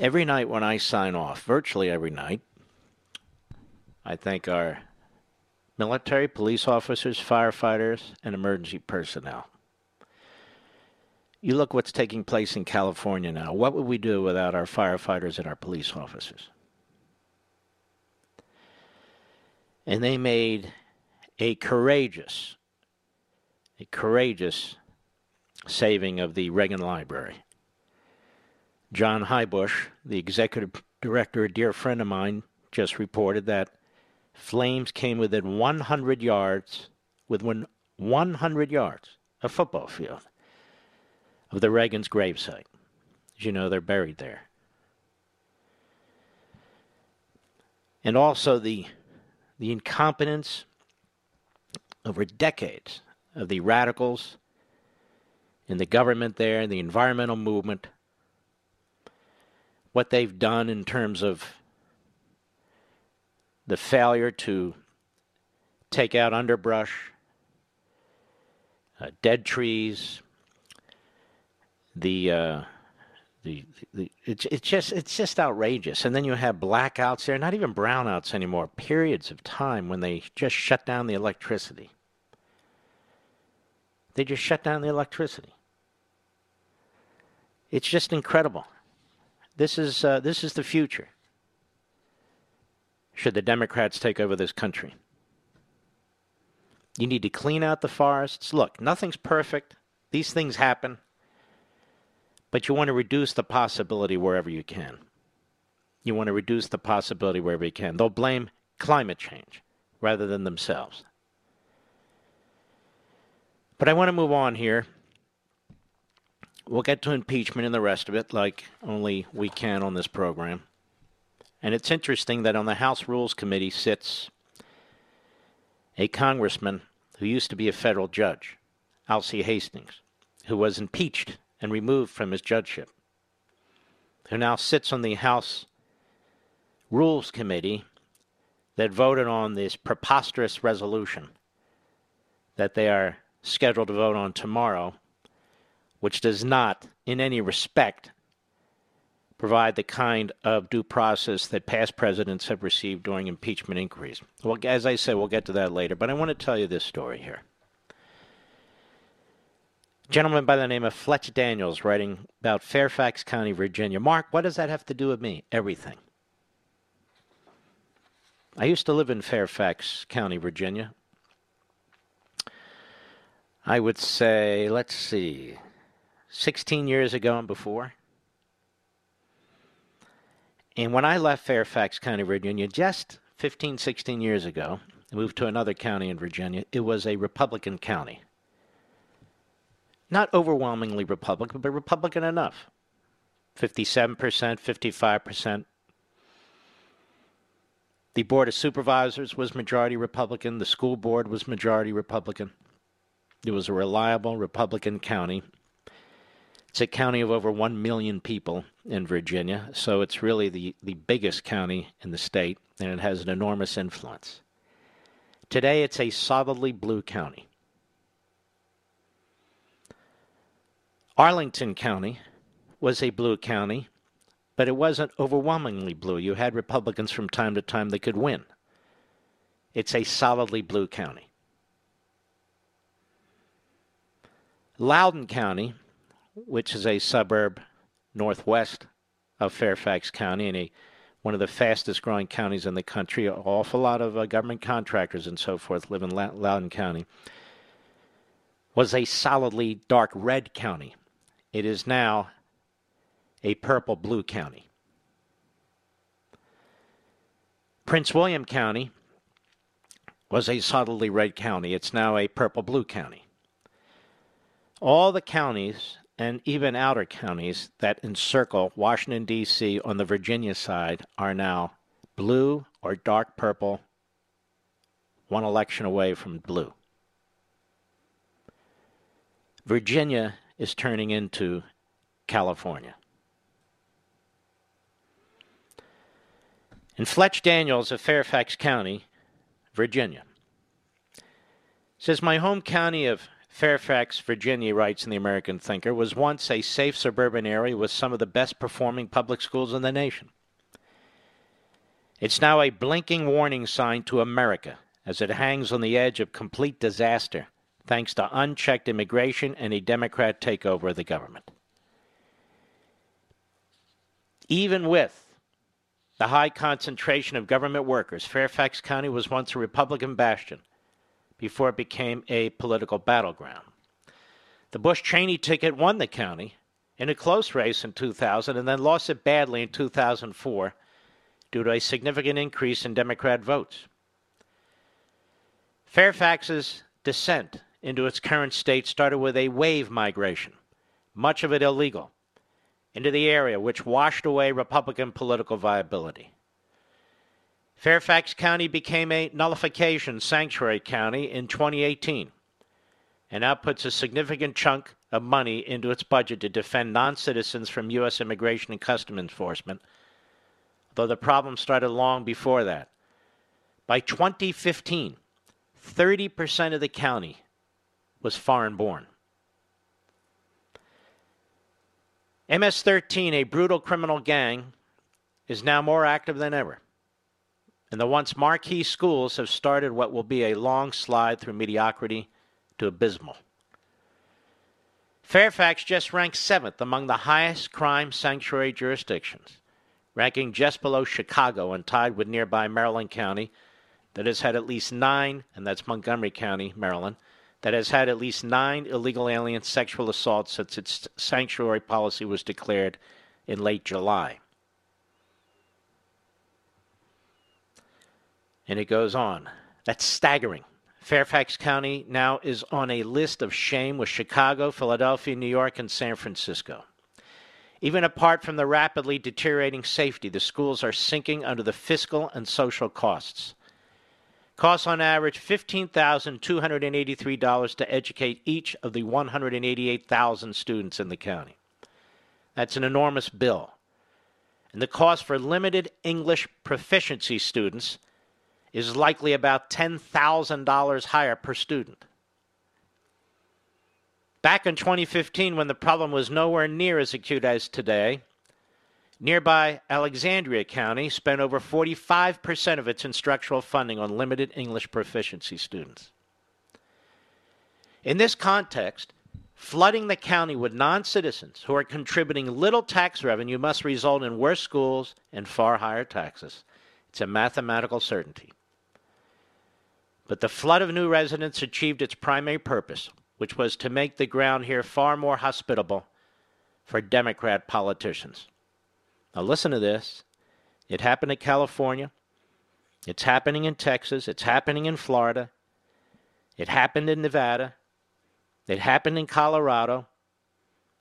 Every night when I sign off, virtually every night, I thank our military, police officers, firefighters, and emergency personnel. You look what's taking place in California now. What would we do without our firefighters and our police officers? And they made a courageous, a courageous saving of the Reagan Library. John Heubusch, the executive director, a dear friend of mine, just reported that flames came within 100 yards, within 100 yards, a football field, of the Reagan's gravesite. As you know, they're buried there. And also the, the incompetence over decades of the radicals in the government there, the environmental movement, what they've done in terms of the failure to take out underbrush, uh, dead trees, the, uh, the, the it's, it's just it's just outrageous. And then you have blackouts there, not even brownouts anymore. Periods of time when they just shut down the electricity. They just shut down the electricity. It's just incredible. This is uh, this is the future. Should the Democrats take over this country? You need to clean out the forests. Look, nothing's perfect. These things happen. But you want to reduce the possibility wherever you can. You want to reduce the possibility wherever you can. They'll blame climate change rather than themselves. But I want to move on here We'll get to impeachment and the rest of it like only we can on this program. And it's interesting that on the House Rules Committee sits a congressman who used to be a federal judge, Alcee Hastings, who was impeached and removed from his judgeship, who now sits on the House Rules Committee that voted on this preposterous resolution that they are scheduled to vote on tomorrow which does not, in any respect, provide the kind of due process that past presidents have received during impeachment inquiries. Well, as I said, we'll get to that later, but I want to tell you this story here. gentleman by the name of Fletch Daniels writing about Fairfax County, Virginia. Mark, what does that have to do with me? Everything. I used to live in Fairfax County, Virginia. I would say, let's see, 16 years ago and before. And when I left Fairfax County, Virginia, just 15, 16 years ago, moved to another county in Virginia, it was a Republican county. Not overwhelmingly Republican, but Republican enough. 57%, 55%. The Board of Supervisors was majority Republican. The school board was majority Republican. It was a reliable Republican county it's a county of over 1 million people in Virginia, so it's really the, the biggest county in the state, and it has an enormous influence. Today, it's a solidly blue county. Arlington County was a blue county, but it wasn't overwhelmingly blue. You had Republicans from time to time that could win. It's a solidly blue county. Loudoun County which is a suburb northwest of Fairfax County and a one of the fastest growing counties in the country. An awful lot of uh, government contractors and so forth live in Loudoun County. Was a solidly dark red county. It is now a purple blue county. Prince William County was a solidly red county. It's now a purple blue county. All the counties and even outer counties that encircle Washington, D.C. on the Virginia side are now blue or dark purple, one election away from blue. Virginia is turning into California. And Fletch Daniels of Fairfax County, Virginia, says my home county of Fairfax, Virginia, writes in the American Thinker, was once a safe suburban area with some of the best performing public schools in the nation. It's now a blinking warning sign to America as it hangs on the edge of complete disaster thanks to unchecked immigration and a Democrat takeover of the government. Even with the high concentration of government workers, Fairfax County was once a Republican bastion before it became a political battleground. The Bush Cheney ticket won the county in a close race in 2000 and then lost it badly in 2004 due to a significant increase in Democrat votes. Fairfax's descent into its current state started with a wave migration, much of it illegal, into the area which washed away Republican political viability. Fairfax County became a nullification sanctuary county in 2018 and now puts a significant chunk of money into its budget to defend non citizens from U.S. Immigration and Customs Enforcement, though the problem started long before that. By 2015, 30% of the county was foreign born. MS 13, a brutal criminal gang, is now more active than ever and the once marquee schools have started what will be a long slide through mediocrity to abysmal. Fairfax just ranks seventh among the highest crime sanctuary jurisdictions, ranking just below Chicago and tied with nearby Maryland County, that has had at least nine, and that's Montgomery County, Maryland, that has had at least nine illegal alien sexual assaults since its sanctuary policy was declared in late July. And it goes on. That's staggering. Fairfax County now is on a list of shame with Chicago, Philadelphia, New York, and San Francisco. Even apart from the rapidly deteriorating safety, the schools are sinking under the fiscal and social costs. Costs on average $15,283 to educate each of the 188,000 students in the county. That's an enormous bill. And the cost for limited English proficiency students is likely about $10,000 higher per student. Back in 2015, when the problem was nowhere near as acute as today, nearby Alexandria County spent over 45% of its instructional funding on limited English proficiency students. In this context, flooding the county with non citizens who are contributing little tax revenue must result in worse schools and far higher taxes. It's a mathematical certainty. But the flood of new residents achieved its primary purpose, which was to make the ground here far more hospitable for Democrat politicians. Now, listen to this. It happened in California. It's happening in Texas. It's happening in Florida. It happened in Nevada. It happened in Colorado.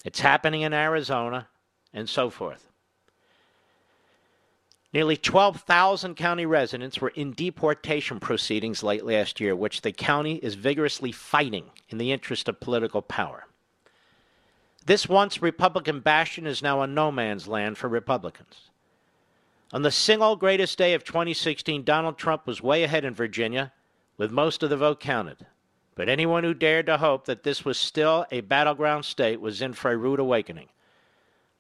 It's happening in Arizona, and so forth. Nearly 12,000 county residents were in deportation proceedings late last year, which the county is vigorously fighting in the interest of political power. This once Republican bastion is now a no man's land for Republicans. On the single greatest day of 2016, Donald Trump was way ahead in Virginia, with most of the vote counted. But anyone who dared to hope that this was still a battleground state was in for a rude awakening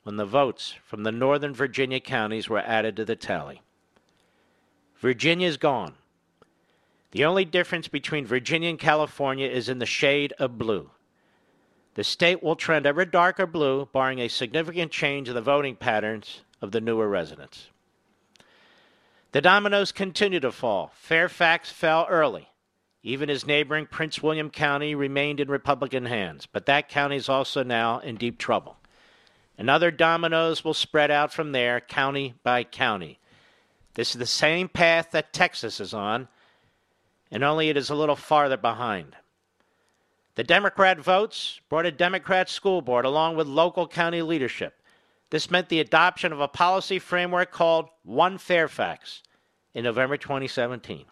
when the votes from the northern Virginia counties were added to the tally. Virginia's gone. The only difference between Virginia and California is in the shade of blue. The state will trend ever darker blue, barring a significant change in the voting patterns of the newer residents. The dominoes continue to fall. Fairfax fell early. Even as neighboring Prince William County remained in Republican hands, but that county is also now in deep trouble. And other dominoes will spread out from there, county by county. This is the same path that Texas is on, and only it is a little farther behind. The Democrat votes brought a Democrat school board along with local county leadership. This meant the adoption of a policy framework called One Fairfax in November 2017.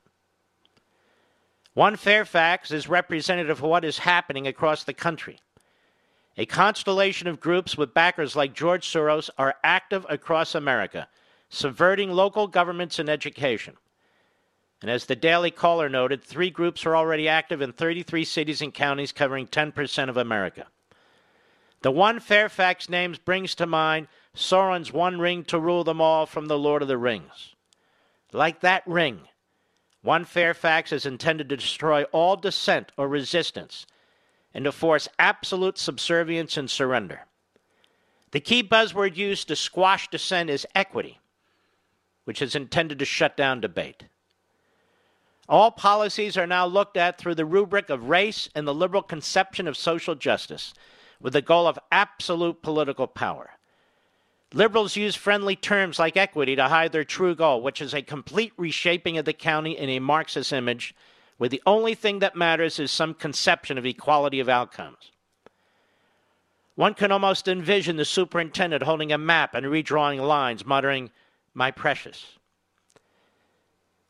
One Fairfax is representative of what is happening across the country. A constellation of groups with backers like George Soros are active across America, subverting local governments and education. And as the Daily Caller noted, three groups are already active in 33 cities and counties covering 10% of America. The one Fairfax names brings to mind Sauron's one ring to rule them all from the Lord of the Rings. Like that ring, one Fairfax is intended to destroy all dissent or resistance and to force absolute subservience and surrender. The key buzzword used to squash dissent is equity, which is intended to shut down debate. All policies are now looked at through the rubric of race and the liberal conception of social justice with the goal of absolute political power. Liberals use friendly terms like equity to hide their true goal, which is a complete reshaping of the county in a Marxist image, where the only thing that matters is some conception of equality of outcomes. One can almost envision the superintendent holding a map and redrawing lines, muttering, My precious.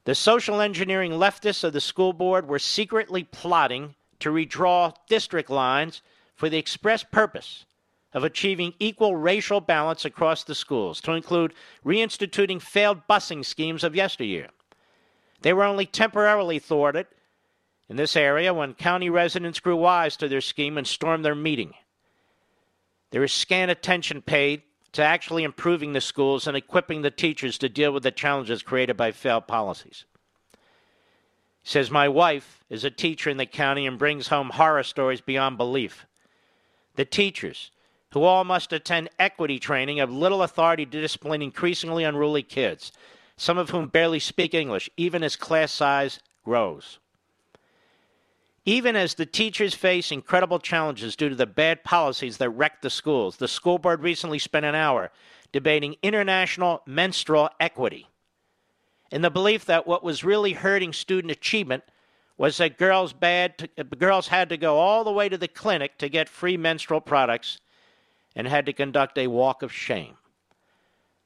The social engineering leftists of the school board were secretly plotting to redraw district lines for the express purpose of achieving equal racial balance across the schools, to include reinstituting failed busing schemes of yesteryear. They were only temporarily thwarted in this area when county residents grew wise to their scheme and stormed their meeting. There is scant attention paid to actually improving the schools and equipping the teachers to deal with the challenges created by failed policies. He says, My wife is a teacher in the county and brings home horror stories beyond belief. The teachers, who all must attend equity training, have little authority to discipline increasingly unruly kids, some of whom barely speak English, even as class size grows. Even as the teachers face incredible challenges due to the bad policies that wreck the schools, the school board recently spent an hour debating international menstrual equity in the belief that what was really hurting student achievement was that girls bad to, uh, girls had to go all the way to the clinic to get free menstrual products and had to conduct a walk of shame.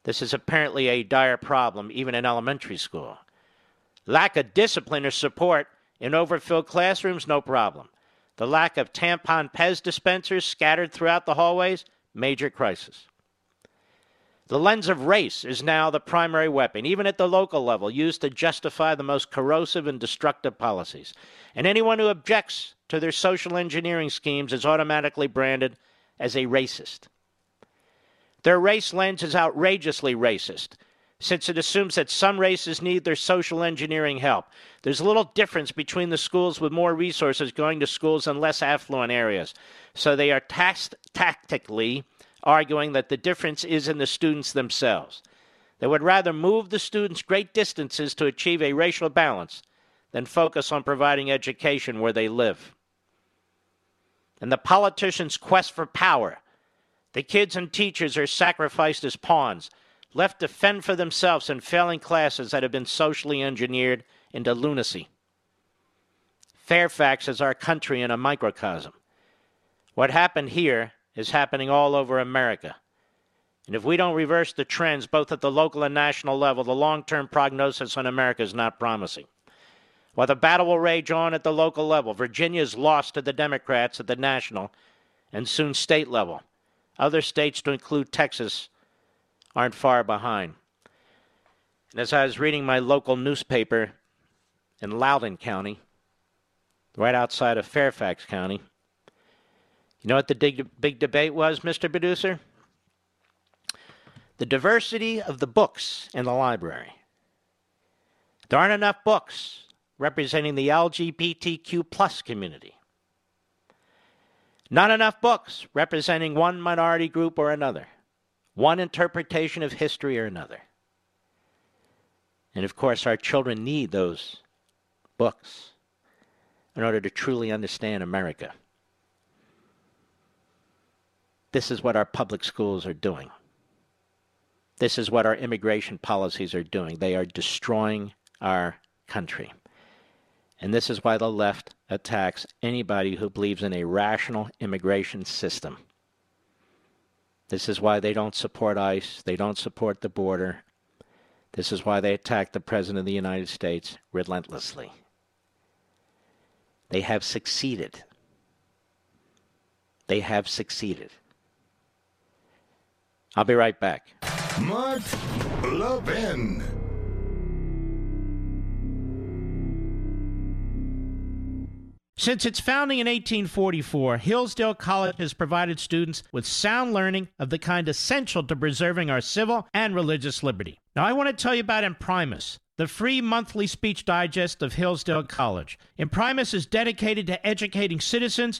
This is apparently a dire problem even in elementary school. Lack of discipline or support in overfilled classrooms, no problem. The lack of tampon Pez dispensers scattered throughout the hallways, major crisis. The lens of race is now the primary weapon, even at the local level, used to justify the most corrosive and destructive policies. And anyone who objects to their social engineering schemes is automatically branded as a racist. Their race lens is outrageously racist, since it assumes that some races need their social engineering help. There's little difference between the schools with more resources going to schools in less affluent areas. So they are taxed tactically arguing that the difference is in the students themselves. They would rather move the students great distances to achieve a racial balance than focus on providing education where they live. And the politicians' quest for power, the kids and teachers are sacrificed as pawns, left to fend for themselves in failing classes that have been socially engineered into lunacy. Fairfax is our country in a microcosm. What happened here is happening all over America. And if we don't reverse the trends, both at the local and national level, the long term prognosis on America is not promising. While the battle will rage on at the local level, Virginia is lost to the Democrats at the national and soon state level. Other states, to include Texas, aren't far behind. And as I was reading my local newspaper in Loudoun County, right outside of Fairfax County, you know what the big, big debate was, Mr. Producer? The diversity of the books in the library. There aren't enough books representing the LGBTQ plus community. Not enough books representing one minority group or another, one interpretation of history or another. And of course, our children need those books in order to truly understand America. This is what our public schools are doing. This is what our immigration policies are doing. They are destroying our country. And this is why the left attacks anybody who believes in a rational immigration system. This is why they don't support ICE, they don't support the border. This is why they attack the President of the United States relentlessly. They have succeeded. They have succeeded. I'll be right back. Mark Levin. Since its founding in 1844, Hillsdale College has provided students with sound learning of the kind essential to preserving our civil and religious liberty. Now, I want to tell you about Imprimis, the free monthly speech digest of Hillsdale College. Imprimis is dedicated to educating citizens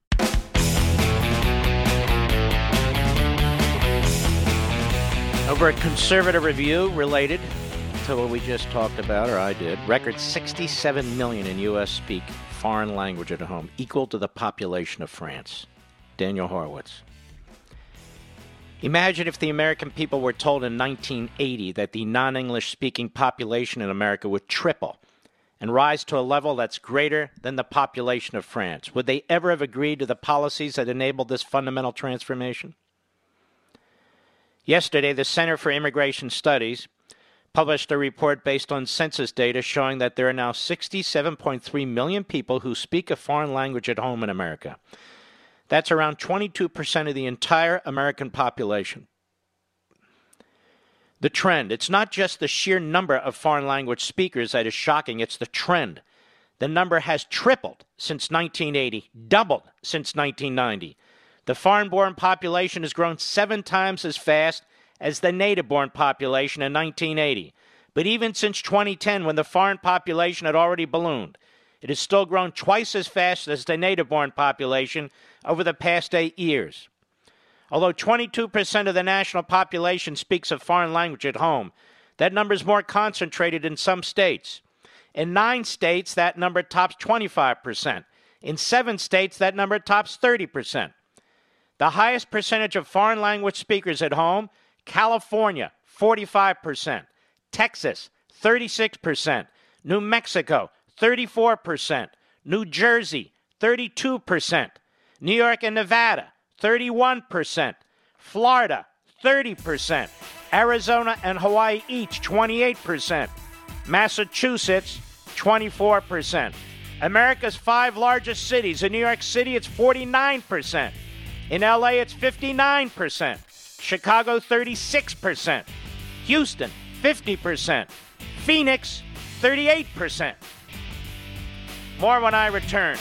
Over at Conservative Review, related to what we just talked about, or I did, record 67 million in U.S. speak foreign language at home, equal to the population of France. Daniel Horowitz. Imagine if the American people were told in 1980 that the non English speaking population in America would triple and rise to a level that's greater than the population of France. Would they ever have agreed to the policies that enabled this fundamental transformation? Yesterday, the Center for Immigration Studies published a report based on census data showing that there are now 67.3 million people who speak a foreign language at home in America. That's around 22% of the entire American population. The trend, it's not just the sheer number of foreign language speakers that is shocking, it's the trend. The number has tripled since 1980, doubled since 1990. The foreign born population has grown seven times as fast as the native born population in 1980. But even since 2010, when the foreign population had already ballooned, it has still grown twice as fast as the native born population over the past eight years. Although 22% of the national population speaks a foreign language at home, that number is more concentrated in some states. In nine states, that number tops 25%. In seven states, that number tops 30%. The highest percentage of foreign language speakers at home California, 45%, Texas, 36%, New Mexico, 34%, New Jersey, 32%, New York and Nevada, 31%, Florida, 30%, Arizona and Hawaii each 28%, Massachusetts, 24%. America's five largest cities. In New York City, it's 49%. In LA, it's 59%. Chicago, 36%. Houston, 50%. Phoenix, 38%. More when I return.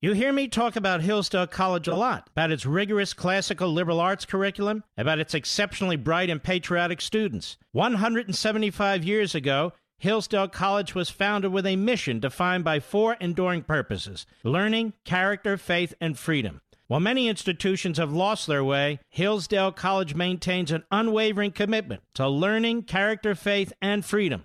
You hear me talk about Hillsdale College a lot, about its rigorous classical liberal arts curriculum, about its exceptionally bright and patriotic students. 175 years ago, Hillsdale College was founded with a mission defined by four enduring purposes learning, character, faith, and freedom. While many institutions have lost their way, Hillsdale College maintains an unwavering commitment to learning, character, faith, and freedom.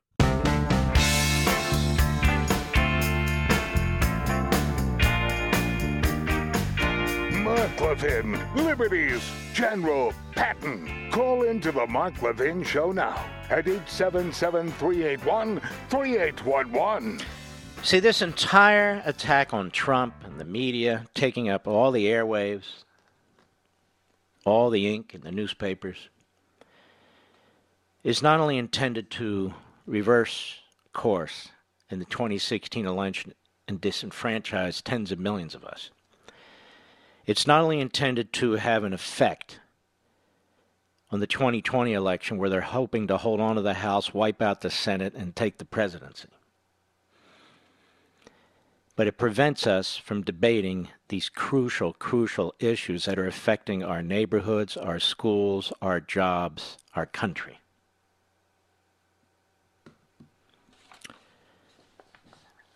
Mark Levin, Liberty's General Patton. Call into the Mark Levin Show now at 877 381 3811. See, this entire attack on Trump and the media taking up all the airwaves, all the ink in the newspapers, is not only intended to reverse course in the 2016 election and disenfranchise tens of millions of us. It's not only intended to have an effect on the 2020 election where they're hoping to hold on to the House, wipe out the Senate, and take the presidency but it prevents us from debating these crucial, crucial issues that are affecting our neighborhoods, our schools, our jobs, our country.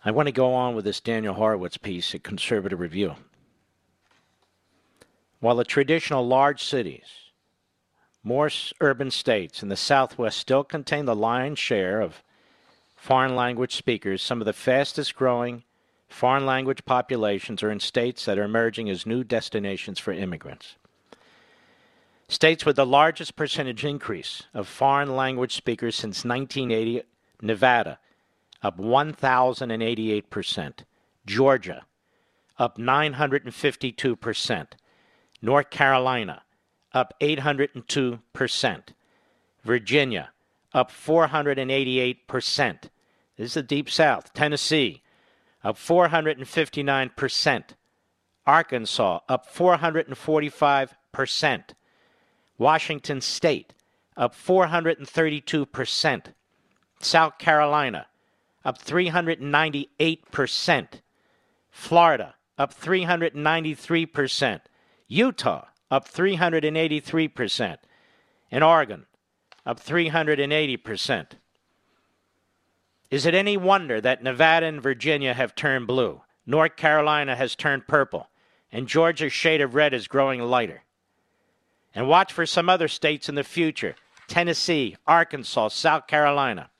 I want to go on with this Daniel Horowitz piece at Conservative Review. While the traditional large cities, more urban states in the Southwest still contain the lion's share of foreign language speakers, some of the fastest growing Foreign language populations are in states that are emerging as new destinations for immigrants. States with the largest percentage increase of foreign language speakers since 1980 Nevada, up 1,088%. Georgia, up 952%. North Carolina, up 802%. Virginia, up 488%. This is the Deep South. Tennessee, up 459%. Arkansas up 445%. Washington State up 432%. South Carolina up 398%. Florida up 393%. Utah up 383%. And Oregon up 380%. Is it any wonder that Nevada and Virginia have turned blue, North Carolina has turned purple, and Georgia's shade of red is growing lighter? And watch for some other states in the future Tennessee, Arkansas, South Carolina.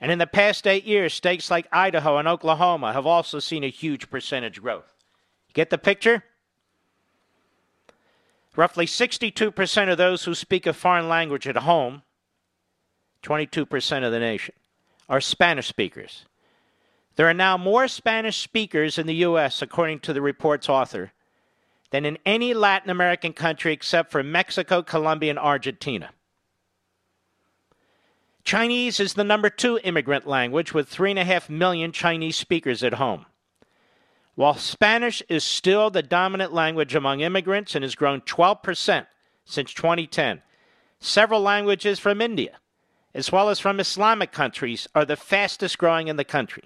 And in the past eight years, states like Idaho and Oklahoma have also seen a huge percentage growth. Get the picture? Roughly 62% of those who speak a foreign language at home, 22% of the nation are Spanish speakers. There are now more Spanish speakers in the U.S., according to the report's author, than in any Latin American country except for Mexico, Colombia, and Argentina. Chinese is the number two immigrant language with 3.5 million Chinese speakers at home. While Spanish is still the dominant language among immigrants and has grown 12% since 2010, several languages from India, as well as from Islamic countries, are the fastest growing in the country.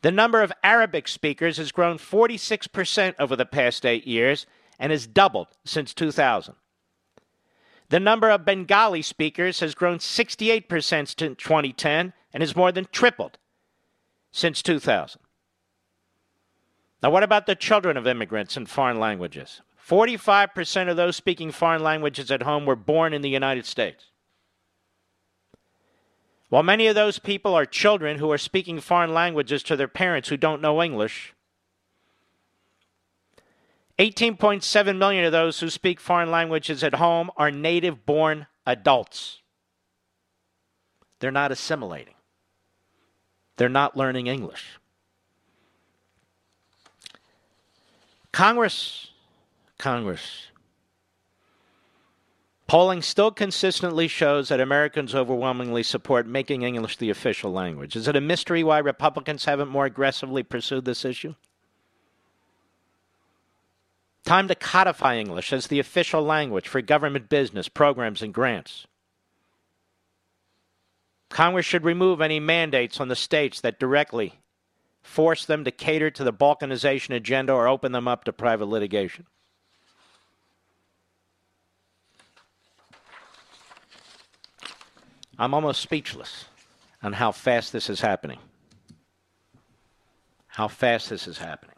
The number of Arabic speakers has grown 46% over the past eight years and has doubled since 2000. The number of Bengali speakers has grown 68% since 2010 and has more than tripled since 2000. Now, what about the children of immigrants in foreign languages? 45% of those speaking foreign languages at home were born in the United States. While many of those people are children who are speaking foreign languages to their parents who don't know English, 18.7 million of those who speak foreign languages at home are native born adults. They're not assimilating, they're not learning English. Congress, Congress. Polling still consistently shows that Americans overwhelmingly support making English the official language. Is it a mystery why Republicans haven't more aggressively pursued this issue? Time to codify English as the official language for government business, programs, and grants. Congress should remove any mandates on the states that directly force them to cater to the balkanization agenda or open them up to private litigation. I'm almost speechless on how fast this is happening. How fast this is happening.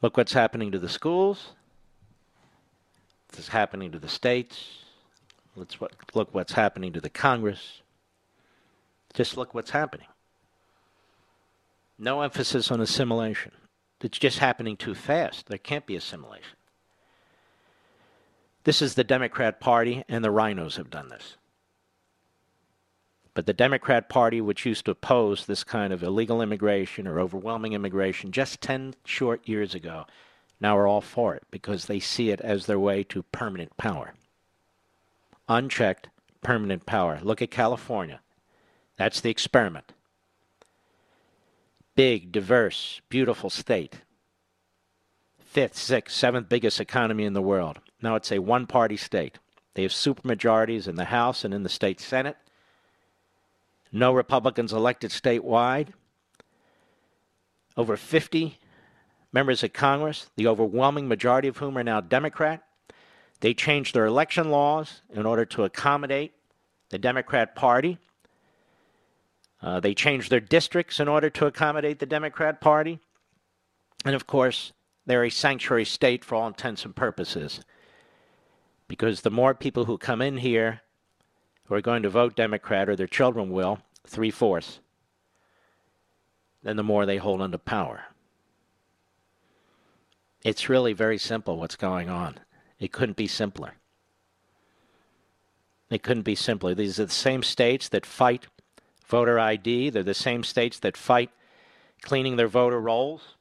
Look what's happening to the schools. What's happening to the states. Let's look what's happening to the Congress. Just look what's happening. No emphasis on assimilation. It's just happening too fast. There can't be assimilation. This is the Democrat Party, and the rhinos have done this. But the Democrat Party, which used to oppose this kind of illegal immigration or overwhelming immigration just 10 short years ago, now are all for it because they see it as their way to permanent power. Unchecked, permanent power. Look at California. That's the experiment. Big, diverse, beautiful state. Fifth, sixth, seventh biggest economy in the world. Now it's a one party state. They have supermajorities in the House and in the state Senate. No Republicans elected statewide. Over 50 members of Congress, the overwhelming majority of whom are now Democrat. They changed their election laws in order to accommodate the Democrat Party. Uh, they changed their districts in order to accommodate the Democrat Party. And of course, they're a sanctuary state for all intents and purposes. Because the more people who come in here who are going to vote Democrat or their children will, three fourths, then the more they hold onto power. It's really very simple what's going on. It couldn't be simpler. It couldn't be simpler. These are the same states that fight voter ID, they're the same states that fight cleaning their voter rolls.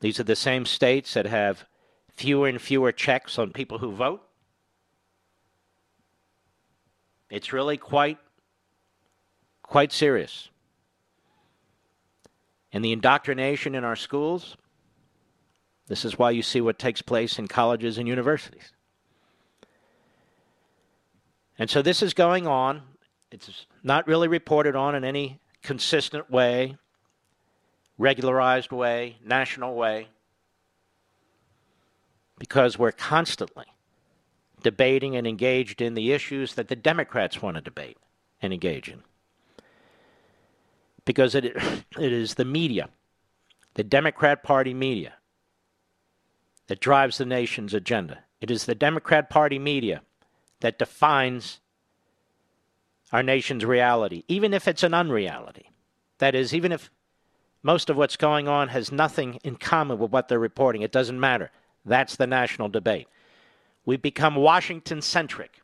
These are the same states that have fewer and fewer checks on people who vote. It's really quite quite serious. And the indoctrination in our schools, this is why you see what takes place in colleges and universities. And so this is going on. It's not really reported on in any consistent way, regularized way, national way, because we're constantly debating and engaged in the issues that the Democrats want to debate and engage in. Because it, it is the media, the Democrat Party media, that drives the nation's agenda. It is the Democrat Party media that defines our nation's reality, even if it's an unreality. That is, even if most of what's going on has nothing in common with what they're reporting, it doesn't matter. That's the national debate. We've become Washington centric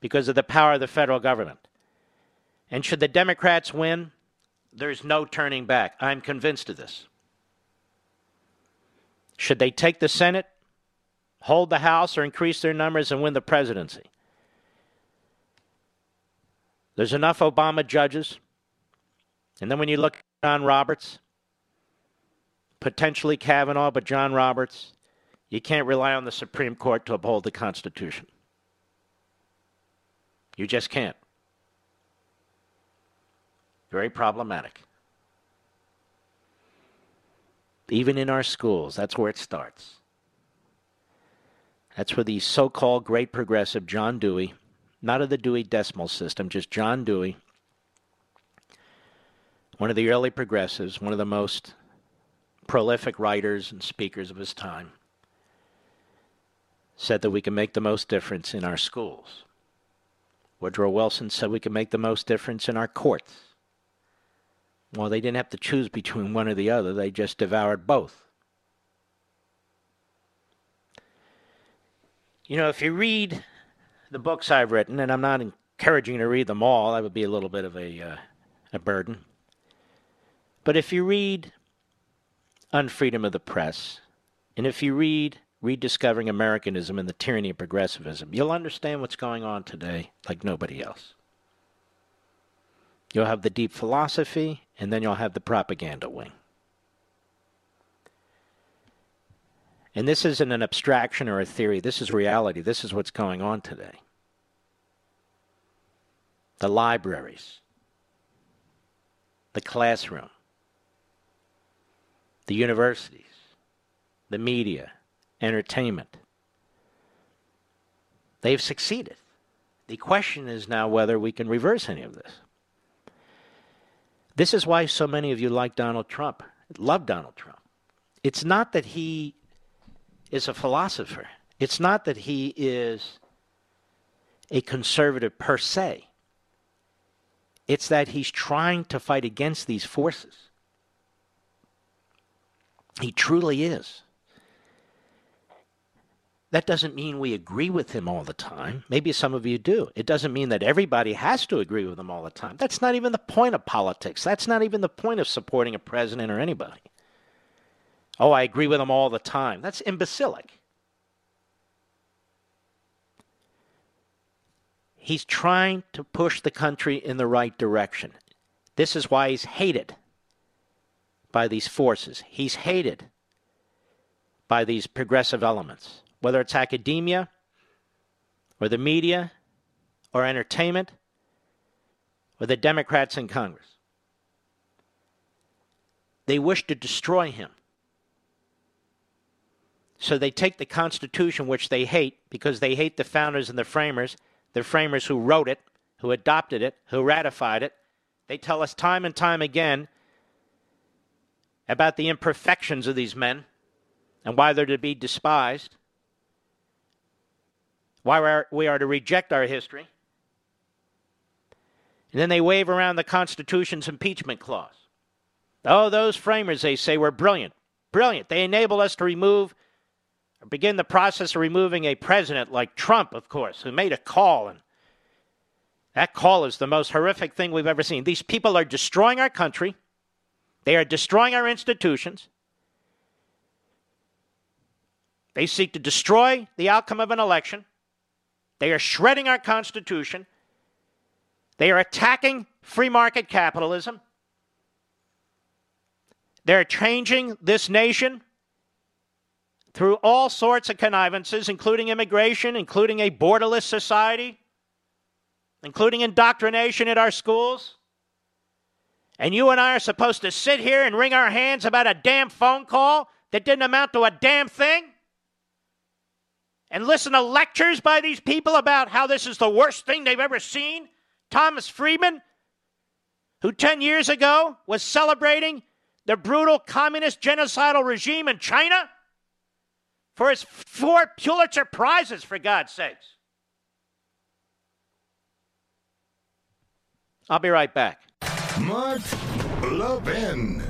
because of the power of the federal government. And should the Democrats win, there's no turning back. I'm convinced of this. Should they take the Senate, hold the House, or increase their numbers and win the presidency? There's enough Obama judges. And then when you look at John Roberts, potentially Kavanaugh, but John Roberts, you can't rely on the Supreme Court to uphold the Constitution. You just can't. Very problematic. Even in our schools, that's where it starts. That's where the so called great progressive John Dewey, not of the Dewey Decimal System, just John Dewey, one of the early progressives, one of the most prolific writers and speakers of his time, said that we can make the most difference in our schools. Woodrow Wilson said we can make the most difference in our courts. Well, they didn't have to choose between one or the other, they just devoured both. You know, if you read the books I've written, and I'm not encouraging you to read them all, that would be a little bit of a, uh, a burden. But if you read Unfreedom of the Press, and if you read Rediscovering Americanism and the Tyranny of Progressivism, you'll understand what's going on today like nobody else. You'll have the deep philosophy, and then you'll have the propaganda wing. And this isn't an abstraction or a theory. This is reality. This is what's going on today. The libraries, the classroom, the universities, the media, entertainment. They've succeeded. The question is now whether we can reverse any of this. This is why so many of you like Donald Trump, love Donald Trump. It's not that he is a philosopher, it's not that he is a conservative per se. It's that he's trying to fight against these forces. He truly is. That doesn't mean we agree with him all the time. Maybe some of you do. It doesn't mean that everybody has to agree with him all the time. That's not even the point of politics. That's not even the point of supporting a president or anybody. Oh, I agree with him all the time. That's imbecilic. He's trying to push the country in the right direction. This is why he's hated by these forces. He's hated by these progressive elements whether it's academia or the media or entertainment or the Democrats in Congress. They wish to destroy him. So they take the Constitution, which they hate because they hate the founders and the framers, the framers who wrote it, who adopted it, who ratified it. They tell us time and time again about the imperfections of these men and why they're to be despised why we are to reject our history. And then they wave around the Constitution's impeachment clause. Oh, those framers, they say, were brilliant. Brilliant. They enabled us to remove begin the process of removing a president like Trump, of course, who made a call. And that call is the most horrific thing we've ever seen. These people are destroying our country, they are destroying our institutions. They seek to destroy the outcome of an election. They are shredding our Constitution. They are attacking free market capitalism. They're changing this nation through all sorts of connivances, including immigration, including a borderless society, including indoctrination at our schools. And you and I are supposed to sit here and wring our hands about a damn phone call that didn't amount to a damn thing? and listen to lectures by these people about how this is the worst thing they've ever seen? Thomas Friedman, who 10 years ago was celebrating the brutal communist genocidal regime in China for his four Pulitzer Prizes, for God's sakes. I'll be right back. Mark Levin.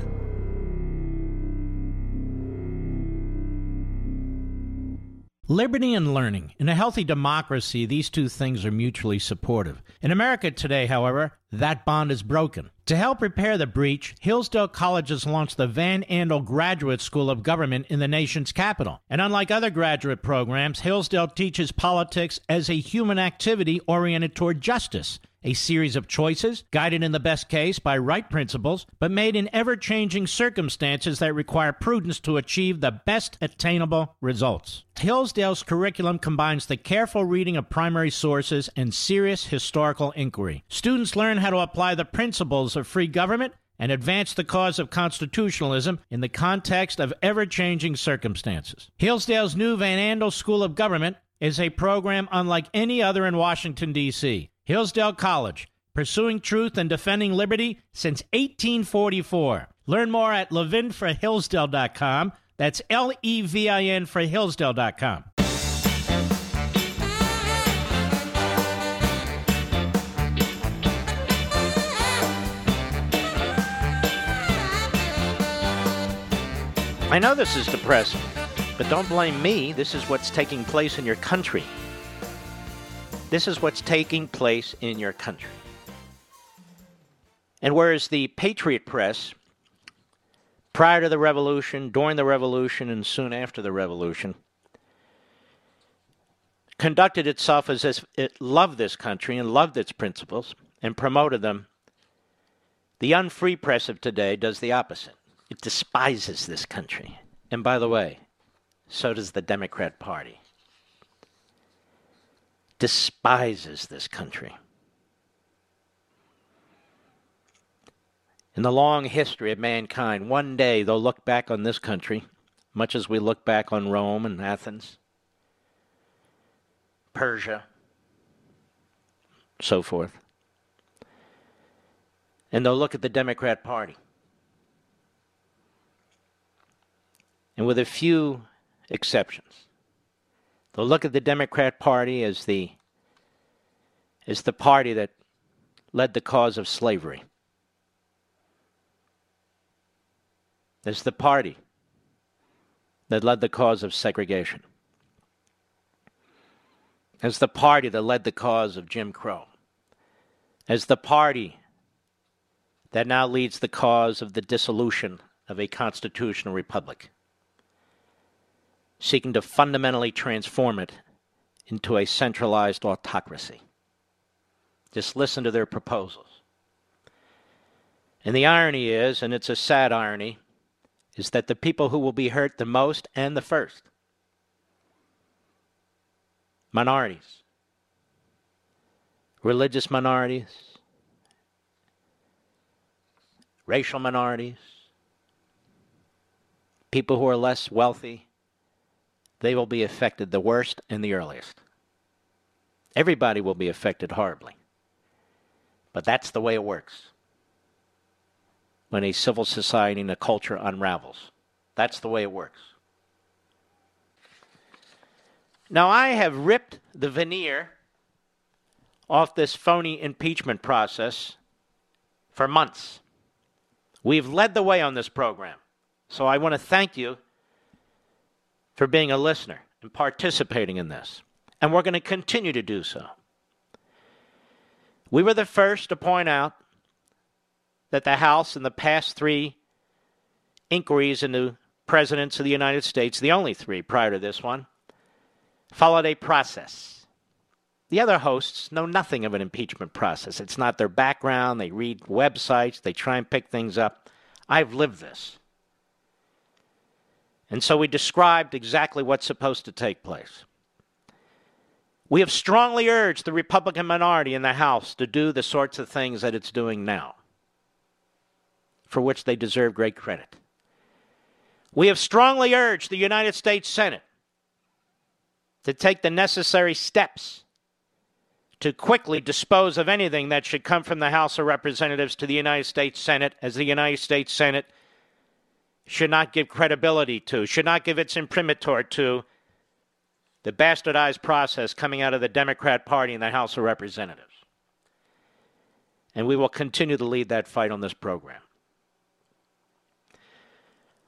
Liberty and learning. In a healthy democracy, these two things are mutually supportive. In America today, however, that bond is broken. To help repair the breach, Hillsdale College has launched the Van Andel Graduate School of Government in the nation's capital. And unlike other graduate programs, Hillsdale teaches politics as a human activity oriented toward justice a series of choices, guided in the best case by right principles, but made in ever changing circumstances that require prudence to achieve the best attainable results. Hillsdale's curriculum combines the careful reading of primary sources and serious historical inquiry. Students learn how to apply the principles of free government and advance the cause of constitutionalism in the context of ever changing circumstances. Hillsdale's new Van Andel School of Government is a program unlike any other in Washington, D.C. Hillsdale College, pursuing truth and defending liberty since 1844. Learn more at levinforhillsdale.com. That's L E V I N for Hillsdale.com. I know this is depressing, but don't blame me. This is what's taking place in your country. This is what's taking place in your country. And whereas the Patriot Press, prior to the revolution, during the revolution, and soon after the revolution, conducted itself as if it loved this country and loved its principles and promoted them, the unfree press of today does the opposite. It despises this country. And by the way, so does the Democrat Party. Despises this country. In the long history of mankind, one day they'll look back on this country, much as we look back on Rome and Athens, Persia, so forth. And they'll look at the Democrat Party. And with a few exceptions, they'll look at the Democrat Party as the as the party that led the cause of slavery. As the party that led the cause of segregation. As the party that led the cause of Jim Crow, as the party that now leads the cause of the dissolution of a constitutional republic, seeking to fundamentally transform it into a centralized autocracy. Just listen to their proposals. And the irony is, and it's a sad irony, is that the people who will be hurt the most and the first minorities, religious minorities, racial minorities, people who are less wealthy, they will be affected the worst and the earliest. Everybody will be affected horribly. But that's the way it works when a civil society and a culture unravels. That's the way it works. Now, I have ripped the veneer off this phony impeachment process for months. We've led the way on this program. So I want to thank you for being a listener and participating in this. And we're going to continue to do so. We were the first to point out that the House in the past three inquiries into presidents of the United States, the only three prior to this one, followed a process. The other hosts know nothing of an impeachment process. It's not their background. They read websites, they try and pick things up. I've lived this. And so we described exactly what's supposed to take place. We have strongly urged the Republican minority in the House to do the sorts of things that it's doing now, for which they deserve great credit. We have strongly urged the United States Senate to take the necessary steps to quickly dispose of anything that should come from the House of Representatives to the United States Senate, as the United States Senate should not give credibility to, should not give its imprimatur to the bastardized process coming out of the Democrat Party in the House of Representatives. And we will continue to lead that fight on this program.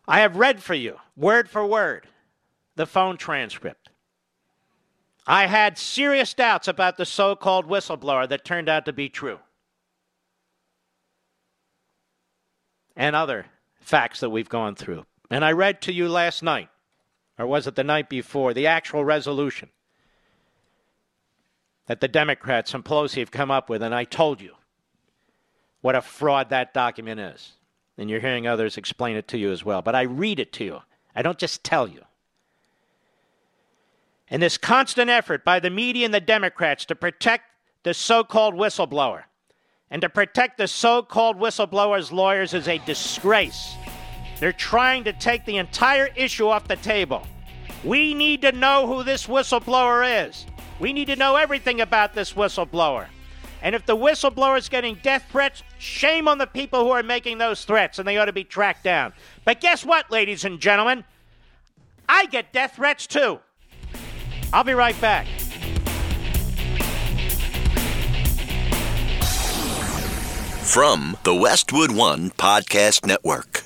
I have read for you, word for word, the phone transcript I had serious doubts about the so called whistleblower that turned out to be true. And other facts that we've gone through. And I read to you last night, or was it the night before, the actual resolution that the Democrats and Pelosi have come up with, and I told you what a fraud that document is. And you're hearing others explain it to you as well. But I read it to you, I don't just tell you. And this constant effort by the media and the Democrats to protect the so called whistleblower and to protect the so called whistleblower's lawyers is a disgrace. They're trying to take the entire issue off the table. We need to know who this whistleblower is. We need to know everything about this whistleblower. And if the whistleblower is getting death threats, shame on the people who are making those threats, and they ought to be tracked down. But guess what, ladies and gentlemen? I get death threats too. I'll be right back. From the Westwood One Podcast Network.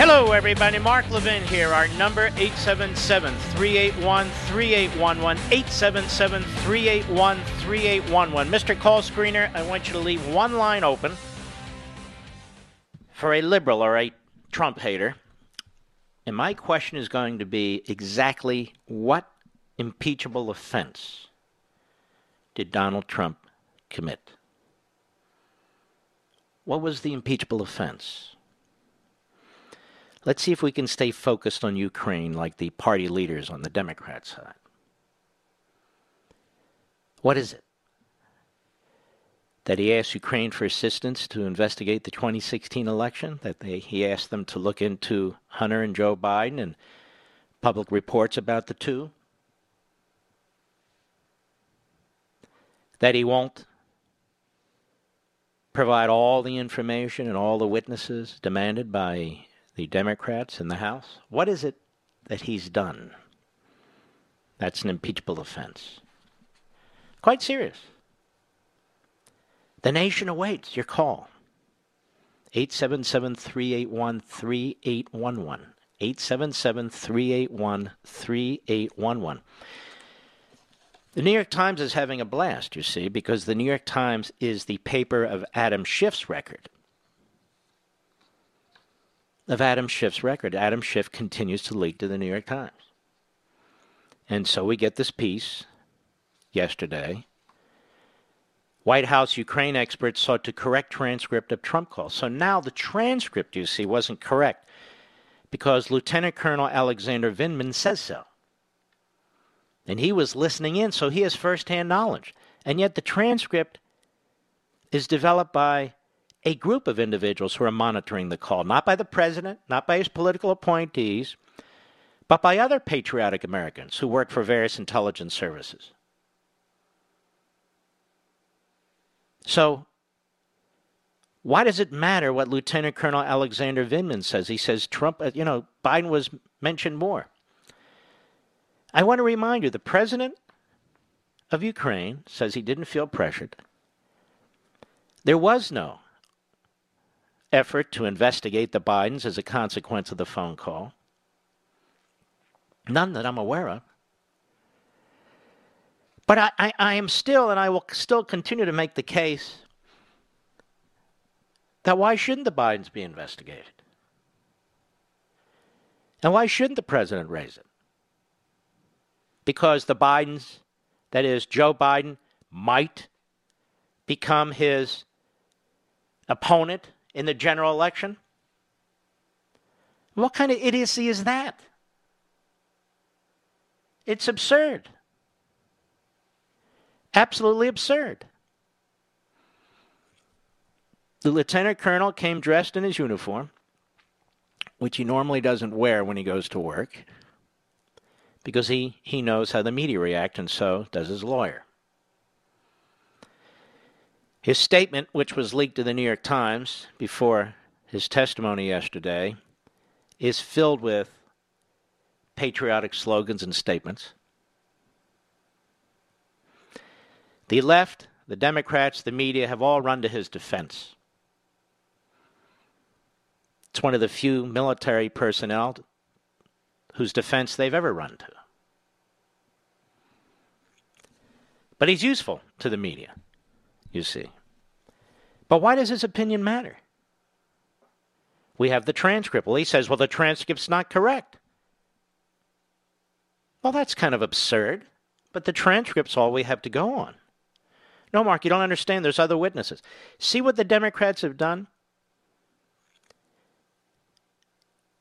Hello, everybody. Mark Levin here. Our number 877 381 3811. 877 381 3811. Mr. Call Screener, I want you to leave one line open for a liberal or a Trump hater. And my question is going to be exactly what impeachable offense did Donald Trump commit? What was the impeachable offense? Let's see if we can stay focused on Ukraine like the party leaders on the Democrat side. What is it? That he asked Ukraine for assistance to investigate the 2016 election? That they, he asked them to look into Hunter and Joe Biden and public reports about the two? That he won't provide all the information and all the witnesses demanded by the Democrats in the House? What is it that he's done? That's an impeachable offense. Quite serious. The nation awaits your call. 877 381 3811. 877 381 3811. The New York Times is having a blast, you see, because the New York Times is the paper of Adam Schiff's record of Adam Schiff's record. Adam Schiff continues to leak to the New York Times. And so we get this piece yesterday. White House Ukraine experts sought to correct transcript of Trump call. So now the transcript, you see, wasn't correct because Lieutenant Colonel Alexander Vindman says so. And he was listening in, so he has firsthand knowledge. And yet the transcript is developed by a group of individuals who are monitoring the call, not by the president, not by his political appointees, but by other patriotic Americans who work for various intelligence services. So, why does it matter what Lieutenant Colonel Alexander Vindman says? He says Trump, uh, you know, Biden was mentioned more. I want to remind you the president of Ukraine says he didn't feel pressured. There was no effort to investigate the Bidens as a consequence of the phone call. None that I'm aware of. But I, I, I, am still, and I will still continue to make the case that why shouldn't the Bidens be investigated? And why shouldn't the president raise it? Because the Bidens, that is, Joe Biden, might become his opponent in the general election? What kind of idiocy is that? It's absurd. Absolutely absurd. The lieutenant colonel came dressed in his uniform, which he normally doesn't wear when he goes to work, because he, he knows how the media react, and so does his lawyer. His statement, which was leaked to the New York Times before his testimony yesterday, is filled with patriotic slogans and statements. The left, the Democrats, the media have all run to his defense. It's one of the few military personnel whose defense they've ever run to. But he's useful to the media, you see. But why does his opinion matter? We have the transcript. Well, he says, well, the transcript's not correct. Well, that's kind of absurd, but the transcript's all we have to go on. No, Mark, you don't understand. There's other witnesses. See what the Democrats have done?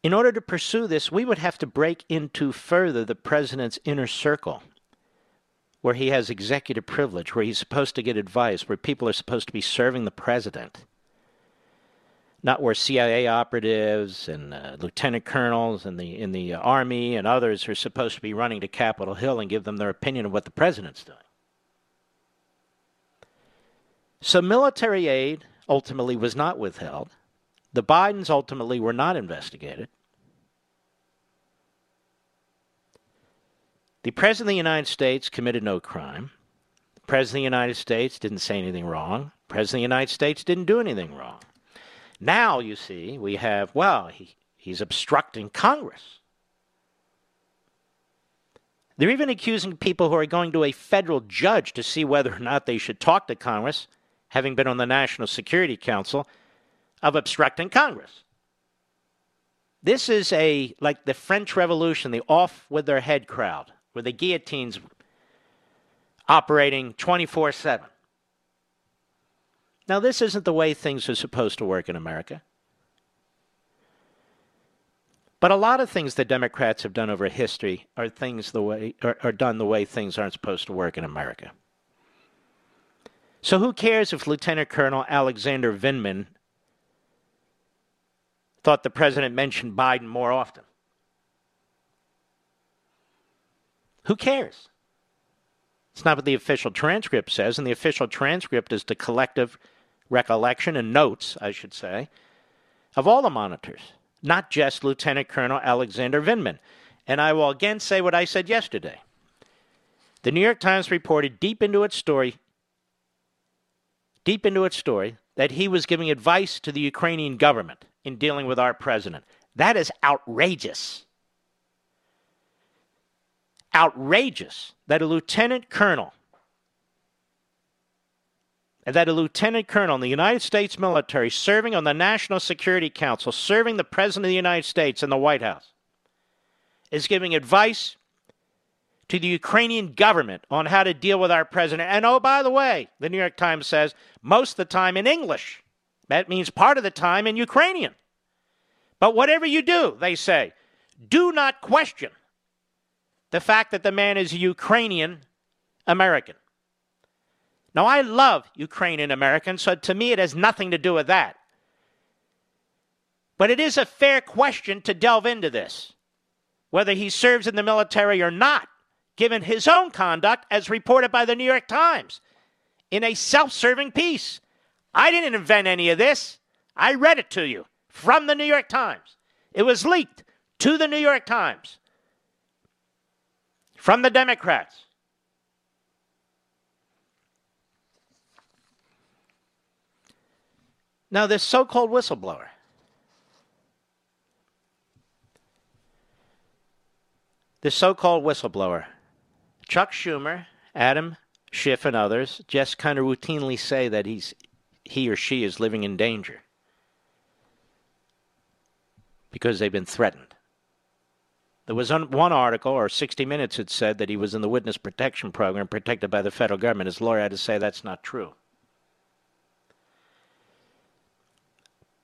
In order to pursue this, we would have to break into further the president's inner circle where he has executive privilege, where he's supposed to get advice, where people are supposed to be serving the president. Not where CIA operatives and uh, lieutenant colonels in the in the army and others are supposed to be running to Capitol Hill and give them their opinion of what the president's doing. So military aid ultimately was not withheld. The Bidens ultimately were not investigated. The President of the United States committed no crime. The President of the United States didn't say anything wrong. The President of the United States didn't do anything wrong. Now, you see, we have, well, he, he's obstructing Congress. They're even accusing people who are going to a federal judge to see whether or not they should talk to Congress, having been on the National Security Council, of obstructing Congress. This is a like the French Revolution, the off with their head crowd, where the guillotines operating 24 7. Now, this isn't the way things are supposed to work in America. But a lot of things the Democrats have done over history are things the way are, are done the way things aren't supposed to work in America. So who cares if Lieutenant Colonel Alexander Vindman thought the president mentioned Biden more often? Who cares? It's not what the official transcript says, and the official transcript is the collective recollection and notes, I should say, of all the monitors, not just Lieutenant Colonel Alexander Vindman. And I will again say what I said yesterday. The New York Times reported deep into its story, deep into its story, that he was giving advice to the Ukrainian government in dealing with our president. That is outrageous. Outrageous that a lieutenant colonel and that a lieutenant colonel in the United States military serving on the National Security Council, serving the President of the United States in the White House, is giving advice to the Ukrainian government on how to deal with our president. And oh, by the way, the New York Times says most of the time in English. That means part of the time in Ukrainian. But whatever you do, they say, do not question the fact that the man is Ukrainian American. Now, I love Ukrainian Americans, so to me it has nothing to do with that. But it is a fair question to delve into this, whether he serves in the military or not, given his own conduct as reported by the New York Times in a self serving piece. I didn't invent any of this. I read it to you from the New York Times. It was leaked to the New York Times from the Democrats. Now, this so called whistleblower, this so called whistleblower, Chuck Schumer, Adam Schiff, and others just kind of routinely say that he's, he or she is living in danger because they've been threatened. There was one article, or 60 Minutes, had said that he was in the witness protection program protected by the federal government. His lawyer had to say that's not true.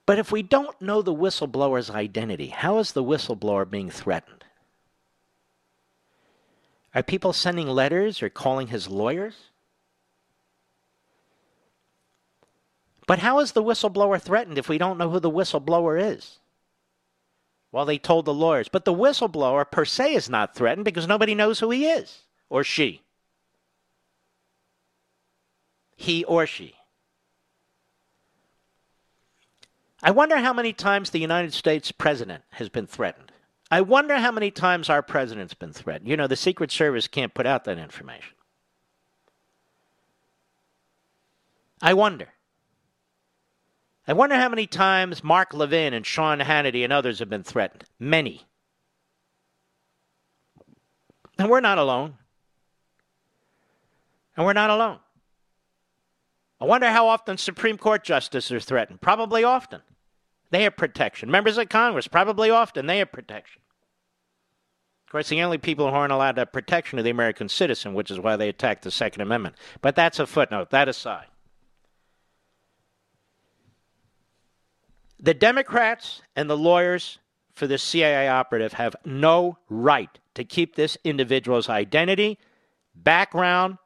But if we don't know the whistleblower's identity, how is the whistleblower being threatened? Are people sending letters or calling his lawyers? But how is the whistleblower threatened if we don't know who the whistleblower is? Well, they told the lawyers. But the whistleblower per se is not threatened because nobody knows who he is or she. He or she. I wonder how many times the United States president has been threatened. I wonder how many times our president's been threatened. You know, the Secret Service can't put out that information. I wonder. I wonder how many times Mark Levin and Sean Hannity and others have been threatened. Many. And we're not alone. And we're not alone. I wonder how often Supreme Court justices are threatened. Probably often. They have protection. Members of Congress, probably often, they have protection. Of course, the only people who aren't allowed to have protection are the American citizen, which is why they attacked the Second Amendment. But that's a footnote. That aside. The Democrats and the lawyers for the CIA operative have no right to keep this individual's identity, background,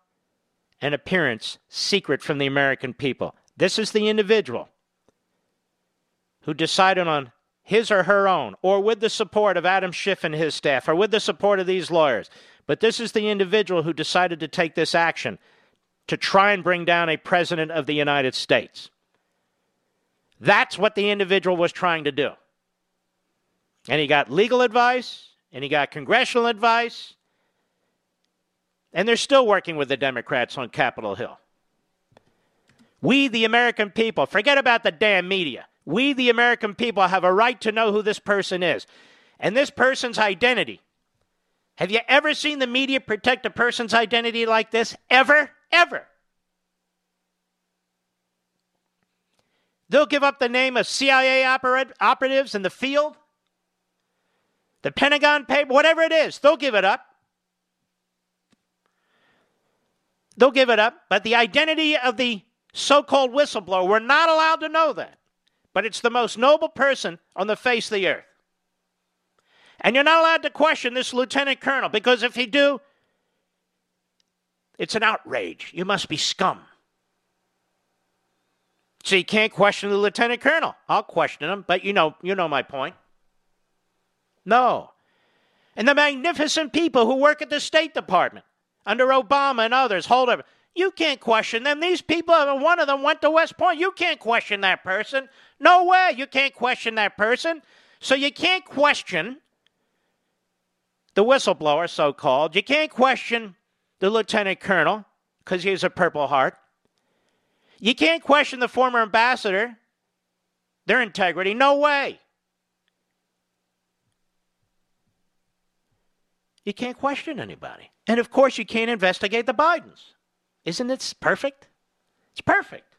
and appearance secret from the American people. This is the individual who decided on his or her own, or with the support of Adam Schiff and his staff, or with the support of these lawyers. But this is the individual who decided to take this action to try and bring down a president of the United States. That's what the individual was trying to do. And he got legal advice, and he got congressional advice, and they're still working with the Democrats on Capitol Hill. We, the American people, forget about the damn media. We, the American people, have a right to know who this person is and this person's identity. Have you ever seen the media protect a person's identity like this? Ever? Ever? They'll give up the name of CIA operat- operatives in the field, the Pentagon paper, whatever it is, they'll give it up. They'll give it up. But the identity of the so called whistleblower, we're not allowed to know that. But it's the most noble person on the face of the earth. And you're not allowed to question this lieutenant colonel because if you do, it's an outrage. You must be scum. So you can't question the lieutenant colonel. I'll question him, but you know, you know my point. No. And the magnificent people who work at the State Department under Obama and others, hold up. You can't question them. These people, one of them went to West Point. You can't question that person. No way. You can't question that person. So you can't question the whistleblower, so called. You can't question the lieutenant colonel because he has a Purple Heart. You can't question the former ambassador, their integrity. No way. You can't question anybody. And of course, you can't investigate the Bidens. Isn't it perfect? It's perfect.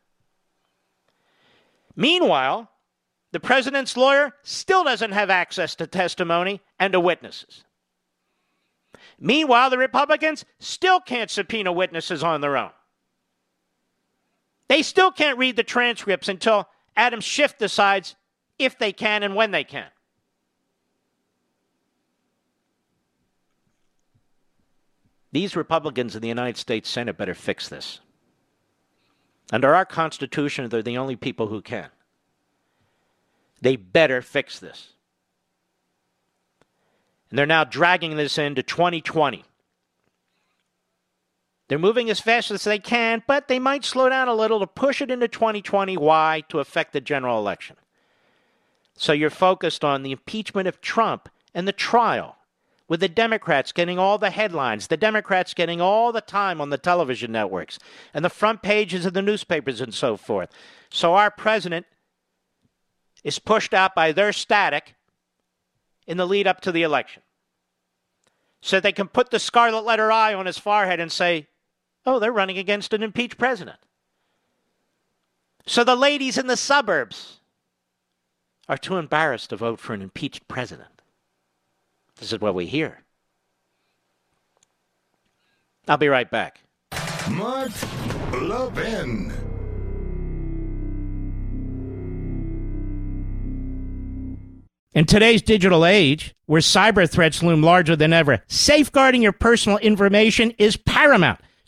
Meanwhile, the president's lawyer still doesn't have access to testimony and to witnesses. Meanwhile, the Republicans still can't subpoena witnesses on their own. They still can't read the transcripts until Adam Schiff decides if they can and when they can. These Republicans in the United States Senate better fix this. Under our Constitution, they're the only people who can. They better fix this. And they're now dragging this into 2020. They're moving as fast as they can, but they might slow down a little to push it into 2020. Why? To affect the general election. So you're focused on the impeachment of Trump and the trial, with the Democrats getting all the headlines, the Democrats getting all the time on the television networks and the front pages of the newspapers and so forth. So our president is pushed out by their static in the lead up to the election. So they can put the scarlet letter I on his forehead and say, oh, they're running against an impeached president. So the ladies in the suburbs are too embarrassed to vote for an impeached president. This is what we hear. I'll be right back. Mark Levin. In today's digital age, where cyber threats loom larger than ever, safeguarding your personal information is paramount.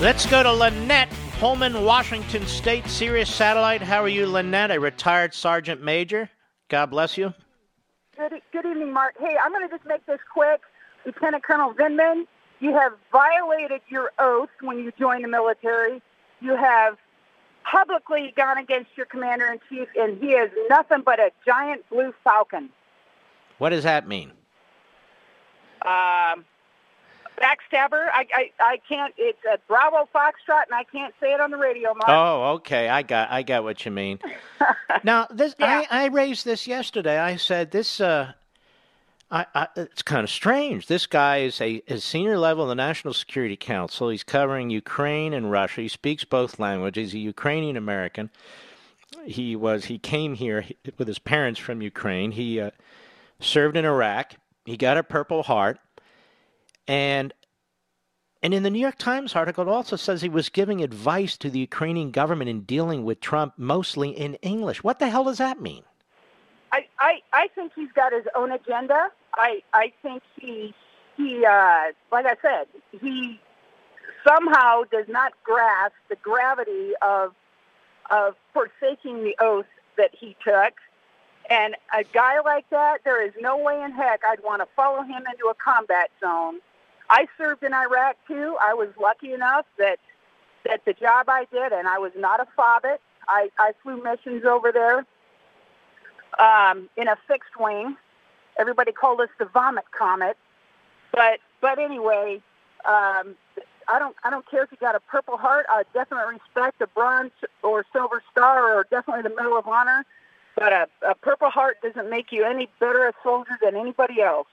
Let's go to Lynette, Pullman, Washington State, Sirius Satellite. How are you, Lynette? A retired sergeant major. God bless you. Good, good evening, Mark. Hey, I'm going to just make this quick. Lieutenant Colonel Vindman, you have violated your oath when you joined the military. You have publicly gone against your commander in chief, and he is nothing but a giant blue falcon. What does that mean? Um, backstabber. I, I, I can't. It's a Bravo Foxtrot, and I can't say it on the radio, Mark. Oh, okay. I got I got what you mean. now, this Yeah. I, I raised this yesterday. I said this. Uh, I, I, it's kind of strange. This guy is a, a senior level in the National Security Council. He's covering Ukraine and Russia. He speaks both languages. He's a Ukrainian American. He was he came here with his parents from Ukraine. He uh, served in Iraq. He got a Purple Heart, and and in the New York Times article, it also says he was giving advice to the Ukrainian government in dealing with Trump, mostly in English. What the hell does that mean? I, I, I think he's got his own agenda. I, I think he, he, uh, like I said, he somehow does not grasp the gravity of, of forsaking the oath that he took. And a guy like that, there is no way in heck I'd want to follow him into a combat zone. I served in Iraq too. I was lucky enough that that the job I did, and I was not a fobbit. I, I flew missions over there um, in a fixed wing. Everybody called us the Vomit Comet. But but anyway, um, I don't I don't care if you got a Purple Heart. I definitely respect a Bronze or Silver Star or definitely the Medal of Honor. But a, a Purple Heart doesn't make you any better a soldier than anybody else.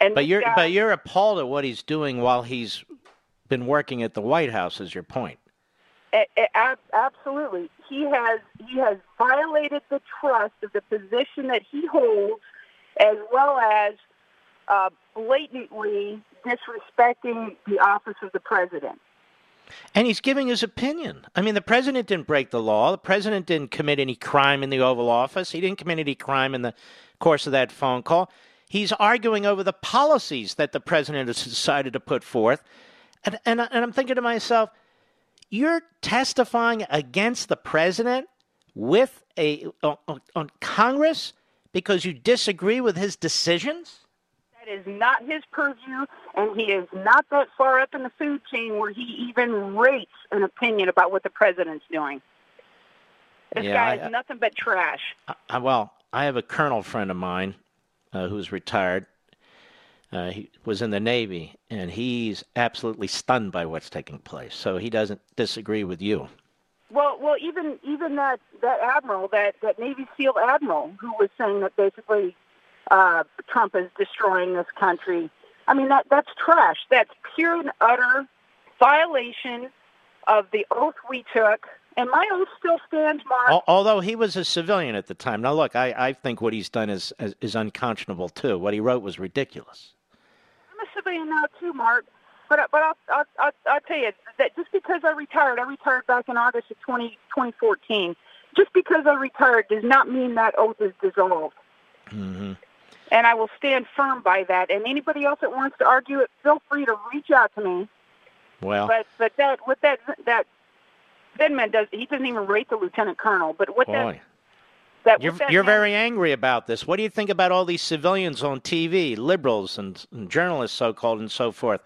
And But you're guy- but you're appalled at what he's doing while he's been working at the White House. Is your point? A- a- ab- absolutely. He has he has violated the trust of the position that he holds, as well as uh, blatantly disrespecting the office of the president. And he's giving his opinion. I mean, the president didn't break the law. The president didn't commit any crime in the Oval Office. He didn't commit any crime in the course of that phone call. He's arguing over the policies that the president has decided to put forth. And, and, and I'm thinking to myself, you're testifying against the president with a on, on- on Congress because you disagree with his decisions? That is not his purview, and he is not that far up in the food chain where he even rates an opinion about what the president's doing. This Yeah, guy I- is nothing but trash. Uh, well, I have a colonel friend of mine uh, who's retired. Uh, he was in the Navy, and he's absolutely stunned by what's taking place. So he doesn't disagree with you. Well, well, even even that that admiral, that that Navy SEAL admiral, who was saying that basically uh, Trump is destroying this country. I mean, that that's trash. That's pure and utter violation of the oath we took, and my oath still stands, Mark. Although he was a civilian at the time. Now, look, I, I think what he's done is, is is unconscionable too. What he wrote was ridiculous. I'm a civilian now too, Mark. But but I'll, I'll I'll I'll tell you that just because I retired, I retired back in August of 20, 2014. Just because I retired does not mean that oath is dissolved. Mm-hmm. and I will stand firm by that. And anybody else that wants to argue it, feel free to reach out to me. Well, But but that what that that Vindman does, he doesn't even rate the lieutenant colonel. But what that boy, that you're that you're very angry about this. What do you think about all these civilians on TV, liberals and, and journalists, so called, and so forth,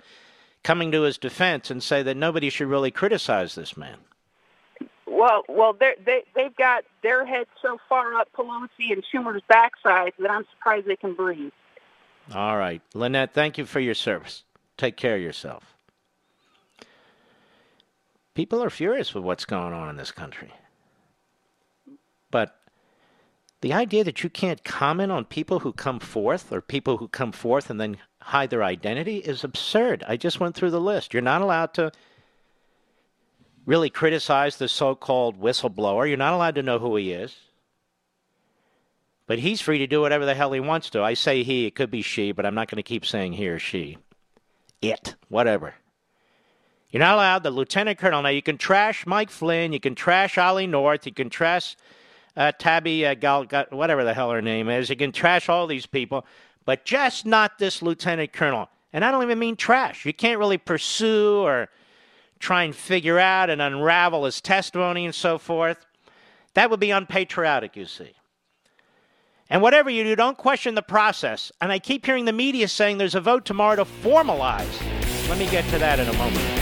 coming to his defense and say that nobody should really criticize this man? well well they they've got their heads so far up Pelosi and Schumer's backside that I'm surprised they can breathe. All right. Lynette, thank you for your service. Take care of yourself. People are furious with what's going on in this country. But the idea that you can't comment on people who come forth or people who come forth and then hide their identity is absurd. I just went through the list. You're not allowed to really criticize the so called whistleblower. You're not allowed to know who he is. But he's free to do whatever the hell he wants to. I say he, it could be she, but I'm not going to keep saying he or she. It, whatever. You're not allowed, the lieutenant colonel. Now, you can trash Mike Flynn, you can trash Ollie North, you can trash uh, Tabby uh, Gal, whatever the hell her name is, you can trash all these people, but just not this lieutenant colonel. And I don't even mean trash. You can't really pursue or try and figure out and unravel his testimony and so forth. That would be unpatriotic, you see. And whatever you do, don't question the process. And I keep hearing the media saying there's a vote tomorrow to formalize. Let me get to that in a moment.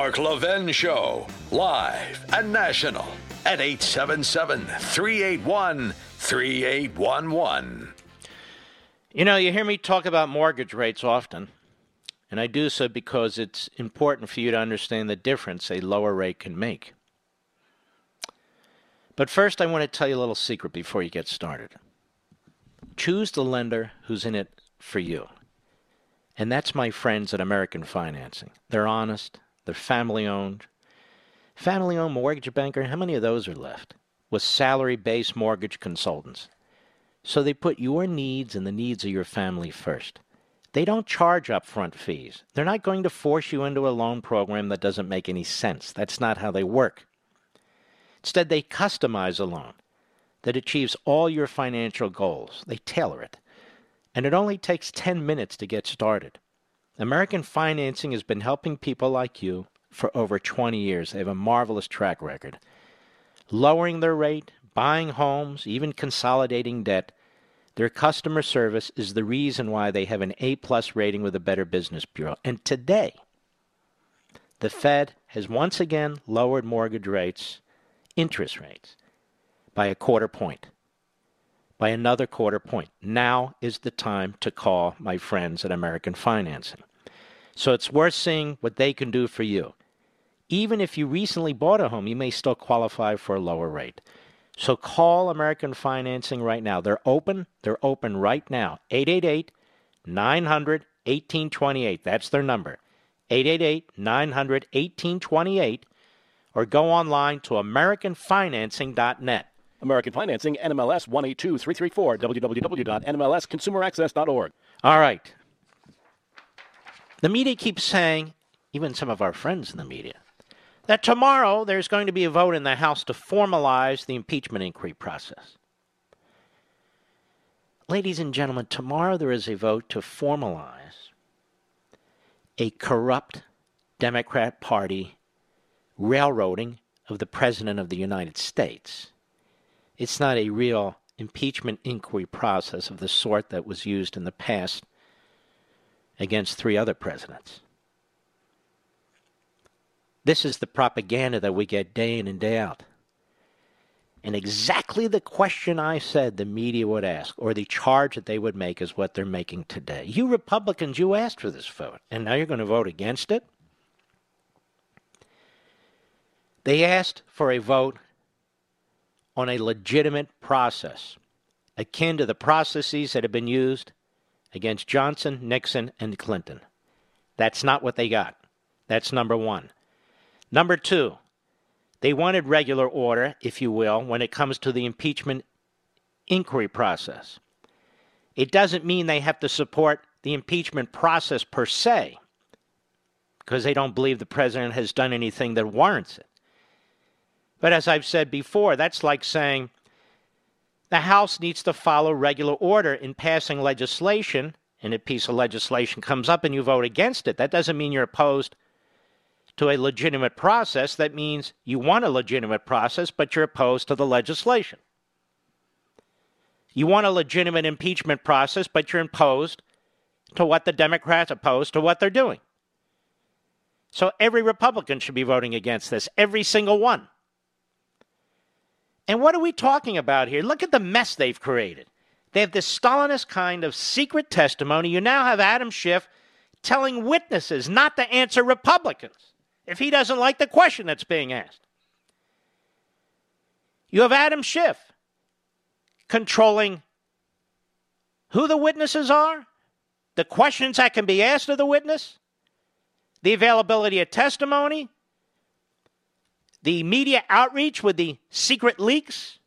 Mark Levin Show, live and national at 877 381 3811. You know, you hear me talk about mortgage rates often, and I do so because it's important for you to understand the difference a lower rate can make. But first, I want to tell you a little secret before you get started. Choose the lender who's in it for you. And that's my friends at American Financing. They're honest, they're family owned. Family owned mortgage banker, how many of those are left? With salary based mortgage consultants. So they put your needs and the needs of your family first. They don't charge upfront fees. They're not going to force you into a loan program that doesn't make any sense. That's not how they work. Instead, they customize a loan that achieves all your financial goals. They tailor it. And it only takes 10 minutes to get started. American Financing has been helping people like you for over 20 years. They have a marvelous track record. Lowering their rate, buying homes, even consolidating debt. Their customer service is the reason why they have an A plus rating with the Better Business Bureau. And today, the Fed has once again lowered mortgage rates, interest rates, by a quarter point, by another quarter point. Now is the time to call my friends at American Financing. So it's worth seeing what they can do for you. Even if you recently bought a home, you may still qualify for a lower rate. So call American Financing right now. They're open. They're open right now. 888 900 1828. That's their number. 888 900 1828. Or go online to AmericanFinancing.net. American Financing, NMLS 182334, www.nmlsconsumeraccess.org. All right. The media keeps saying, even some of our friends in the media, that tomorrow there's going to be a vote in the House to formalize the impeachment inquiry process. Ladies and gentlemen, tomorrow there is a vote to formalize a corrupt Democrat Party railroading of the President of the United States. It's not a real impeachment inquiry process of the sort that was used in the past against three other presidents. This is the propaganda that we get day in and day out. And exactly the question I said the media would ask, or the charge that they would make, is what they're making today. You Republicans, you asked for this vote, and now you're going to vote against it? They asked for a vote on a legitimate process, akin to the processes that have been used against Johnson, Nixon, and Clinton. That's not what they got. That's number one. Number two, they wanted regular order, if you will, when it comes to the impeachment inquiry process. It doesn't mean they have to support the impeachment process per se, because they don't believe the president has done anything that warrants it. But as I've said before, that's like saying the House needs to follow regular order in passing legislation, and a piece of legislation comes up and you vote against it. That doesn't mean you're opposed to a legitimate process. That means you want a legitimate process, but you're opposed to the legislation. You want a legitimate impeachment process, but you're opposed to what the Democrats opposed to what they're doing. So every Republican should be voting against this, every single one. And what are we talking about here? Look at the mess they've created. They have this Stalinist kind of secret testimony. You now have Adam Schiff telling witnesses not to answer Republicans if he doesn't like the question that's being asked. You have Adam Schiff controlling who the witnesses are, the questions that can be asked of the witness, the availability of testimony, the media outreach with the secret leaks.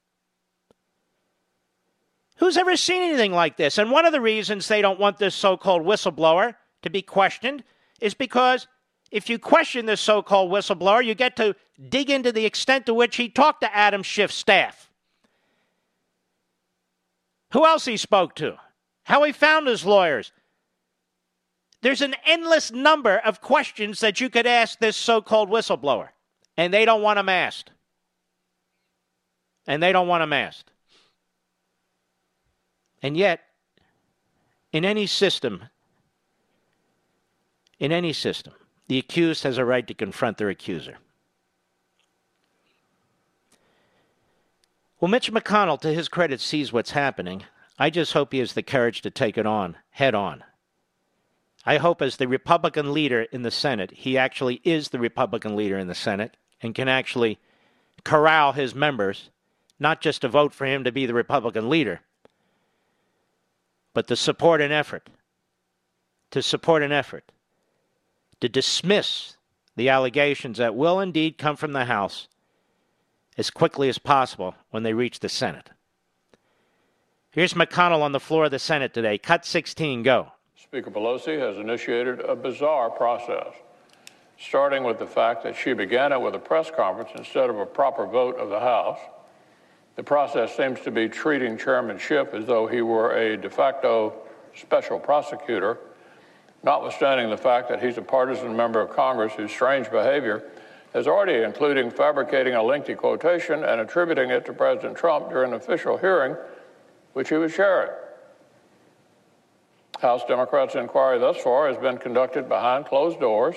Who's ever seen anything like this? And one of the reasons they don't want this so called whistleblower to be questioned is because if you question this so called whistleblower, you get to dig into the extent to which he talked to Adam Schiff's staff. Who else he spoke to? How he found his lawyers. There's an endless number of questions that you could ask this so called whistleblower, and they don't want them asked. And they don't want them asked. And yet, in any system, in any system, the accused has a right to confront their accuser. Well, Mitch McConnell, to his credit, sees what's happening. I just hope he has the courage to take it on head on. I hope, as the Republican leader in the Senate, he actually is the Republican leader in the Senate and can actually corral his members, not just to vote for him to be the Republican leader, but to support an effort, to support an effort to dismiss the allegations that will indeed come from the House as quickly as possible when they reach the Senate. Here's McConnell on the floor of the Senate today. Cut 16, go. Speaker Pelosi has initiated a bizarre process, starting with the fact that she began it with a press conference instead of a proper vote of the House. The process seems to be treating Chairman Schiff as though he were a de facto special prosecutor notwithstanding the fact that he's a partisan member of Congress whose strange behavior is already including fabricating a lengthy quotation and attributing it to President Trump during an official hearing, which he was chairing. House Democrats' inquiry thus far has been conducted behind closed doors.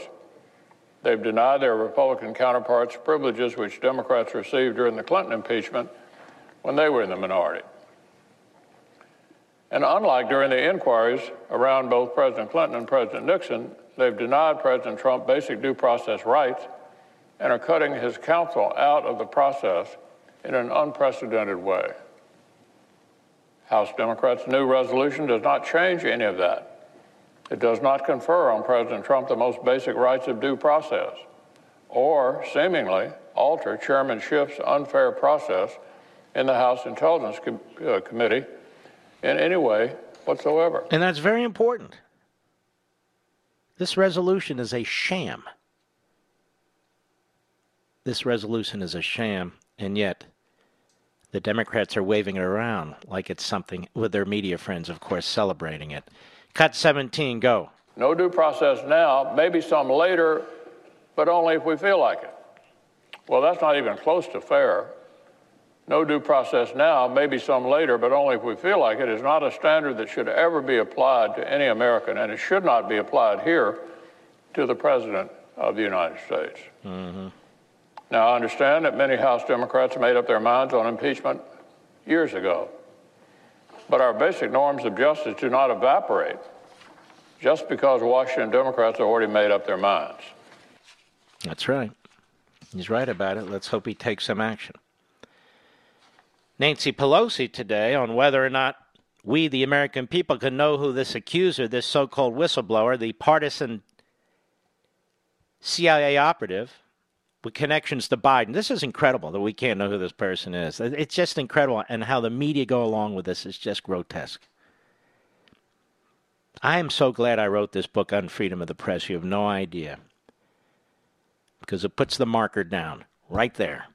They've denied their Republican counterparts privileges which Democrats received during the Clinton impeachment when they were in the minority. And unlike during the inquiries around both President Clinton and President Nixon, they've denied President Trump basic due process rights and are cutting his counsel out of the process in an unprecedented way. House Democrats' new resolution does not change any of that. It does not confer on President Trump the most basic rights of due process or seemingly alter Chairman Schiff's unfair process in the House Intelligence Com- uh, Committee in any way whatsoever. And that's very important. This resolution is a sham. This resolution is a sham, and yet the Democrats are waving it around like it's something, with their media friends, of course, celebrating it. Cut 17, go. No due process now, maybe some later, but only if we feel like it. Well, that's not even close to fair no due process now, maybe some later, but only if we feel like it, is not a standard that should ever be applied to any American, and it should not be applied here to the President of the United States. Mm-hmm. Now, I understand that many House Democrats made up their minds on impeachment years ago, but our basic norms of justice do not evaporate just because Washington Democrats have already made up their minds. That's right. He's right about it. Let's hope he takes some action. Nancy Pelosi today on whether or not we, the American people, can know who this accuser, this so called whistleblower, the partisan CIA operative with connections to Biden. This is incredible that we can't know who this person is. It's just incredible. And how the media go along with this is just grotesque. I am so glad I wrote this book on freedom of the press. You have no idea. Because it puts the marker down right there.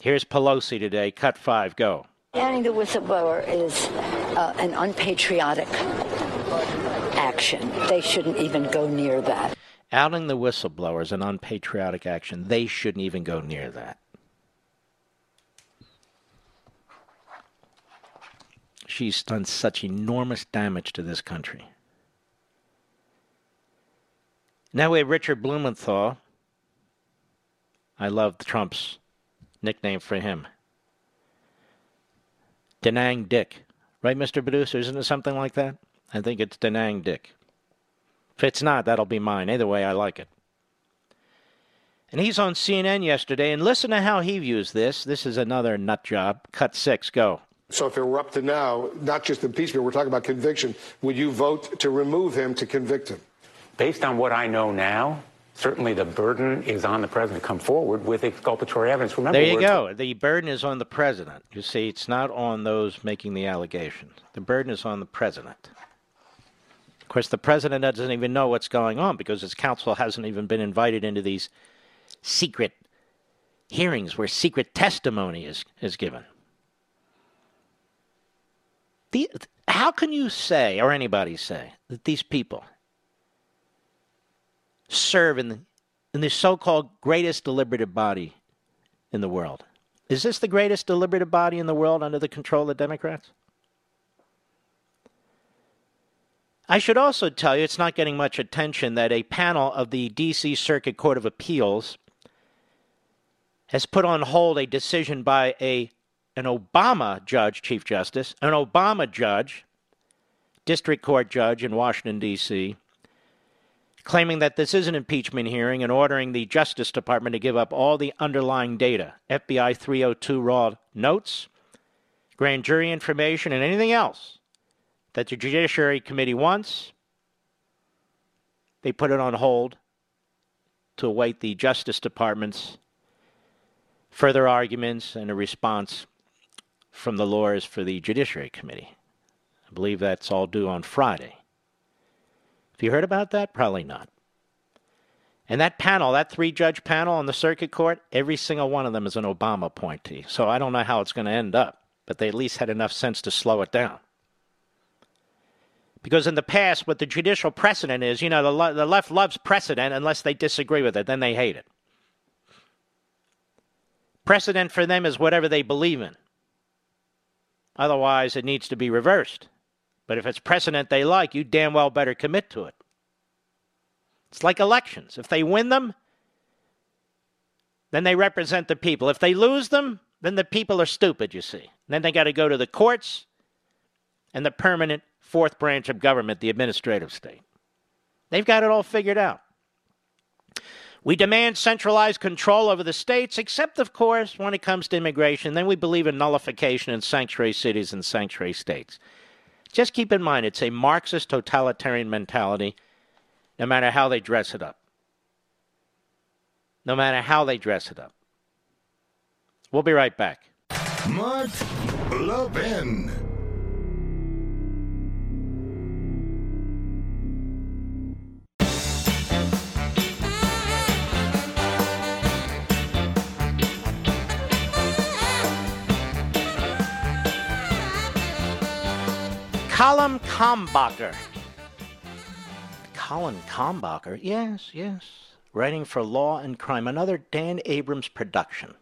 Here's Pelosi today. Cut five, go. Banning the whistleblower is uh, an unpatriotic action. They shouldn't even go near that. Outing the whistleblower is an unpatriotic action. They shouldn't even go near that. She's done such enormous damage to this country. Now we have Richard Blumenthal. I love Trump's nickname for him. Da Nang Dick. Right, Mr. Producer? Isn't it something like that? I think it's Da Nang Dick. If it's not, that'll be mine. Either way, I like it. And he's on CNN yesterday, and listen to how he views this. This is another nut job. Cut six, go. So if it were up to now, not just impeachment, we're talking about conviction, would you vote to remove him to convict him? Based on what I know now, certainly the burden is on the president to come forward with exculpatory evidence. Remember, there you go. The burden is on the president. You see, it's not on those making the allegations. The burden is on the president. Course, the president doesn't even know what's going on because his counsel hasn't even been invited into these secret hearings where secret testimony is, is given. The, how can you say, or anybody say, that these people serve in the, in the so called greatest deliberative body in the world? Is this the greatest deliberative body in the world under the control of Democrats? I should also tell you it's not getting much attention that a panel of the D.C. Circuit Court of Appeals has put on hold a decision by a an Obama judge, Chief Justice, an Obama judge, district court judge in Washington D.C., claiming that this is an impeachment hearing and ordering the Justice Department to give up all the underlying data, FBI 302 raw notes, grand jury information, and anything else that the Judiciary Committee wants. They put it on hold to await the Justice Department's further arguments and a response from the lawyers for the Judiciary Committee. I believe that's all due on Friday. Have you heard about that? Probably not. And that panel, that three judge panel on the circuit court, every single one of them is an Obama appointee. So I don't know how it's going to end up, but they at least had enough sense to slow it down. Because in the past, what the judicial precedent is, you know, the, the left loves precedent unless they disagree with it, then they hate it. Precedent for them is whatever they believe in. Otherwise, it needs to be reversed. But if it's precedent they like, you damn well better commit to it. It's like elections. If they win them, then they represent the people. If they lose them, then the people are stupid, you see. Then they got to go to the courts and the permanent fourth branch of government, the administrative state. They've got it all figured out. We demand centralized control over the states, except, of course, when it comes to immigration. Then we believe in nullification in sanctuary cities and sanctuary states. Just keep in mind, it's a Marxist totalitarian mentality, no matter how they dress it up. No matter how they dress it up. We'll be right back. Mark Levin. Colin Kalmbacher. Colin Kalmbacher, yes, yes. Writing for Law and Crime, another Dan Abrams production.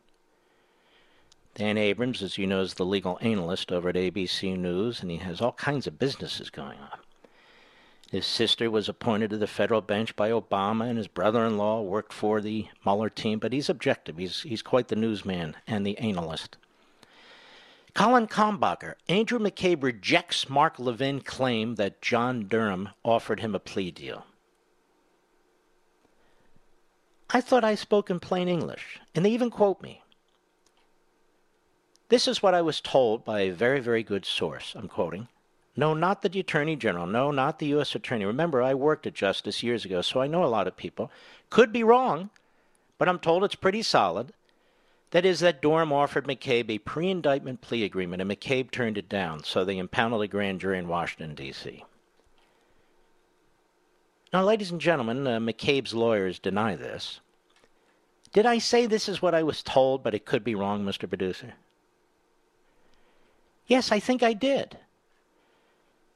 Dan Abrams, as you know, is the legal analyst over at ABC News, and he has all kinds of businesses going on. His sister was appointed to the federal bench by Obama, and his brother in law worked for the Mueller team, but he's objective. He's, he's quite the newsman and the analyst. Colin Kalmbacher, Andrew McCabe rejects Mark Levin claim that John Durham offered him a plea deal. I thought I spoke in plain English, and they even quote me. This is what I was told by a very, very good source. I'm quoting. No, not the Attorney General. No, not the U.S. Attorney. Remember, I worked at Justice years ago, so I know a lot of people. Could be wrong, but I'm told it's pretty solid. That is, that Durham offered McCabe a pre indictment plea agreement, and McCabe turned it down, so they impounded a grand jury in Washington, D.C. Now, ladies and gentlemen, uh, McCabe's lawyers deny this. Did I say this is what I was told, but it could be wrong, Mr. Producer? Yes, I think I did.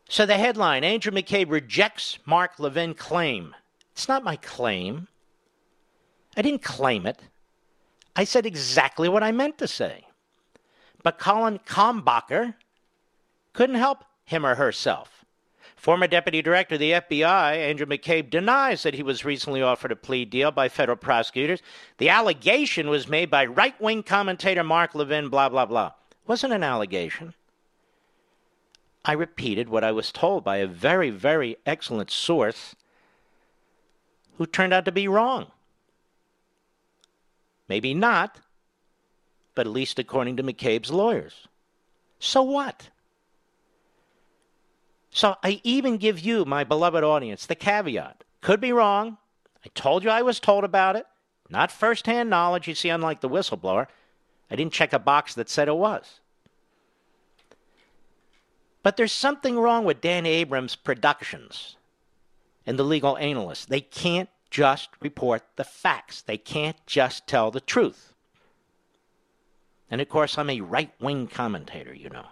So the headline Andrew McCabe rejects Mark Levin claim. It's not my claim. I didn't claim it. I said exactly what I meant to say. But Colin Kalmbacher couldn't help him or herself. Former Deputy Director of the FBI, Andrew McCabe, denies that he was recently offered a plea deal by federal prosecutors. The allegation was made by right wing commentator Mark Levin, blah, blah, blah. Wasn't an allegation. I repeated what I was told by a very, very excellent source who turned out to be wrong. Maybe not, but at least according to McCabe's lawyers. So what? So I even give you, my beloved audience, the caveat. Could be wrong. I told you I was told about it. Not firsthand knowledge, you see, unlike the whistleblower. I didn't check a box that said it was. But there's something wrong with Dan Abrams' productions. and the legal analysts. They can't just report the facts, they can't just tell the truth. And of course, I'm a right wing commentator, you know.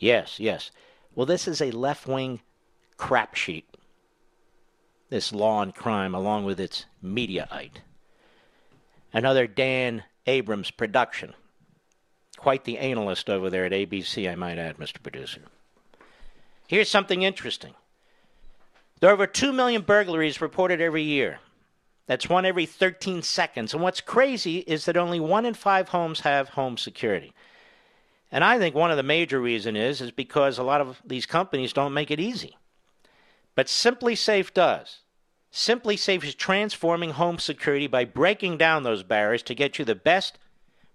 Yes, yes. Well, this is a left wing crap sheet. This law and crime, along with its mediaite. Another Dan Abrams production. Quite the analyst over there at ABC, I might add, Mr. Producer. Here's something interesting. There are over 2 million burglaries reported every year. That's one every 13 seconds. And what's crazy is that only one in five homes have home security. And I think one of the major reasons is is because a lot of these companies don't make it easy. But SimpliSafe does. SimpliSafe is transforming home security by breaking down those barriers to get you the best,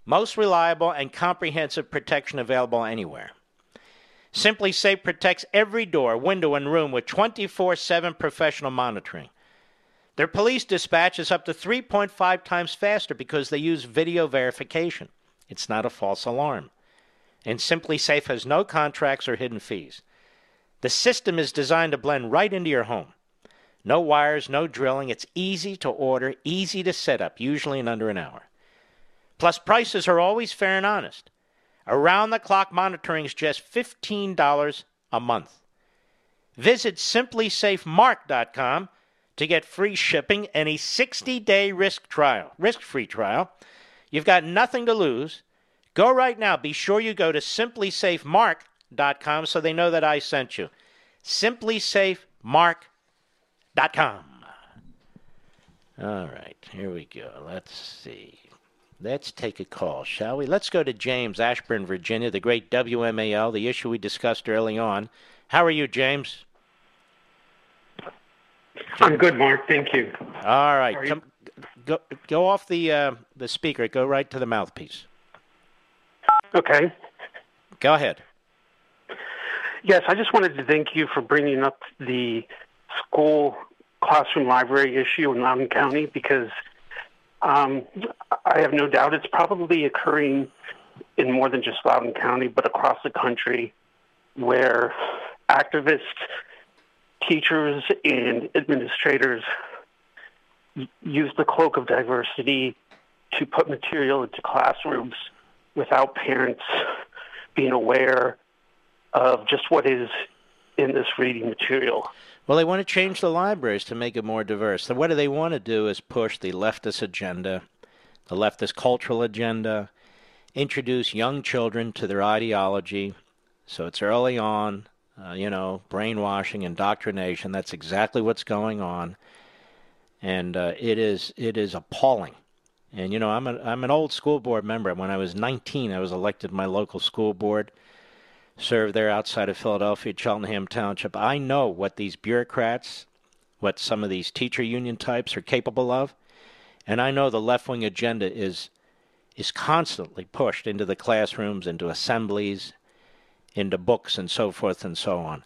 most reliable, and comprehensive protection available anywhere. SimpliSafe protects every door, window, and room with 24 7 professional monitoring. Their police dispatch is up to 3.5 times faster because they use video verification. It's not a false alarm. And SimpliSafe has no contracts or hidden fees. The system is designed to blend right into your home. No wires, no drilling. It's easy to order, easy to set up, usually in under an hour. Plus, prices are always fair and honest. Around the clock monitoring is just $15 a month. Visit simplisafemark.com to get free shipping and a 60-day risk trial, risk-free trial. You've got nothing to lose. Go right now. Be sure you go to simplisafemark.com so they know that I sent you. simplisafemark.com com. All right, here we go. Let's see. Let's take a call, shall we? Let's go to James Ashburn, Virginia, the great WMAL, the issue we discussed early on. How are you, James? I'm good, Mark. Thank you. All right, come, go go off the uh, the speaker. Go right to the mouthpiece. Okay. Go ahead. Yes, I just wanted to thank you for bringing up the school classroom library issue in Loudoun County because um, I have no doubt it's probably occurring in more than just Loudoun County, but across the country, where activists, teachers, and administrators use the cloak of diversity to put material into classrooms without parents being aware of just what is in this reading material. Well, they want to change the libraries to make it more diverse. So, what do they want to do is push the leftist agenda, the leftist cultural agenda, introduce young children to their ideology. So, it's early on, uh, you know, brainwashing, indoctrination. That's exactly what's going on. And uh, it is it is appalling. And you know, I'm a, I'm an old school board member. When I was 19, I was elected my local school board served there outside of Philadelphia, Cheltenham Township. I know what these bureaucrats, what some of these teacher union types are capable of, and I know the left wing agenda is is constantly pushed into the classrooms, into assemblies, into books, and so forth and so on.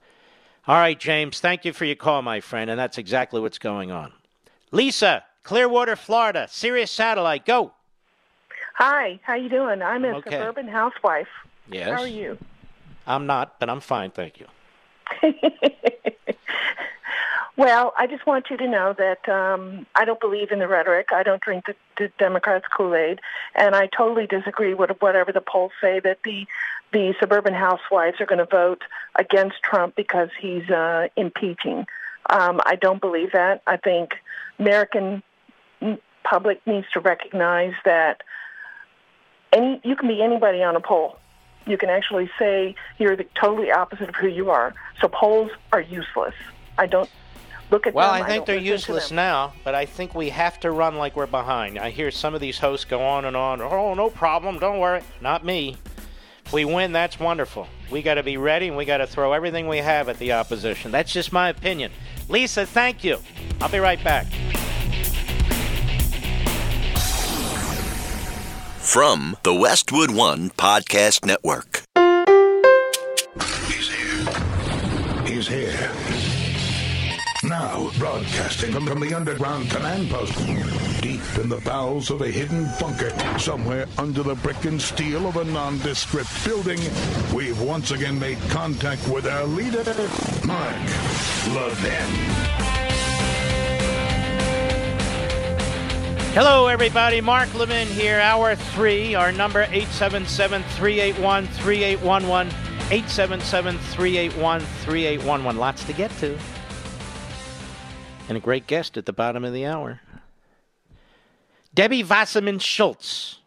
All right, James, thank you for your call, my friend, and that's exactly what's going on. Lisa, Clearwater, Florida, Sirius Satellite, go. Hi, how you doing? I'm a Okay. suburban housewife. Yes. How are you? I'm not, but I'm fine, thank you. Well, I just want you to know that um, I don't believe in the rhetoric. I don't drink the, the Democrats' Kool-Aid, and I totally disagree with whatever the polls say that the the suburban housewives are going to vote against Trump because he's uh, impeaching. Um, I don't believe that. I think American public needs to recognize that any you can be anybody on a poll. You can actually say you're the totally opposite of who you are. So polls are useless. I don't look at Well, them. I think don't they're useless now, but I think we have to run like we're behind. I hear some of these hosts go on and on. Oh, no problem. Don't worry. Not me. If we win, that's wonderful. We got to be ready and we got to throw everything we have at the opposition. That's just my opinion. Lisa, thank you. I'll be right back. From the Westwood One Podcast Network. He's here. He's here. Now, broadcasting from, the underground command post, deep in the bowels of a hidden bunker, somewhere under the brick and steel of a nondescript building, we've once again made contact with our leader, Mark Levin. Hello, everybody. Mark Levin here. Hour three. Our number 877 381 3811. 877 381 3811. Lots to get to. And a great guest at the bottom of the hour. Debbie Wasserman Schultz.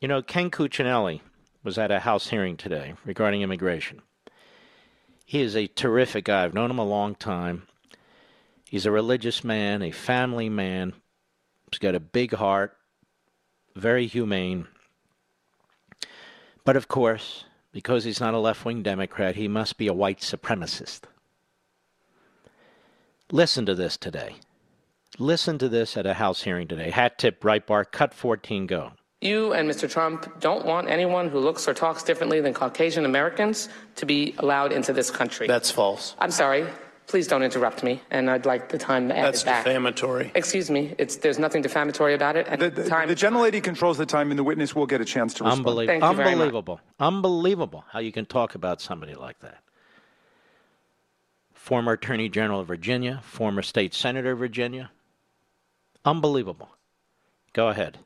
You know, Ken Cuccinelli was at a House hearing today regarding immigration. He is a terrific guy. I've known him a long time. He's a religious man, a family man. He's got a big heart, very humane. But of course, because he's not a left wing Democrat, he must be a white supremacist. Listen to this today. Listen to this at a House hearing today. Hat tip, Breitbart, cut 14, go. You and Mr. Trump don't want anyone who looks or talks differently than Caucasian Americans to be allowed into this country. That's false. I'm sorry. Please don't interrupt me, and I'd like the time added That's back. defamatory. Excuse me. It's there's nothing defamatory about it. And The, the, time. the gentlelady controls the time, and the witness will get a chance to respond. Unbelievable. Thank you very much. Unbelievable. Unbelievable how you can talk about somebody like that. Former Attorney General of Virginia, former state senator of Virginia. Unbelievable. Go ahead.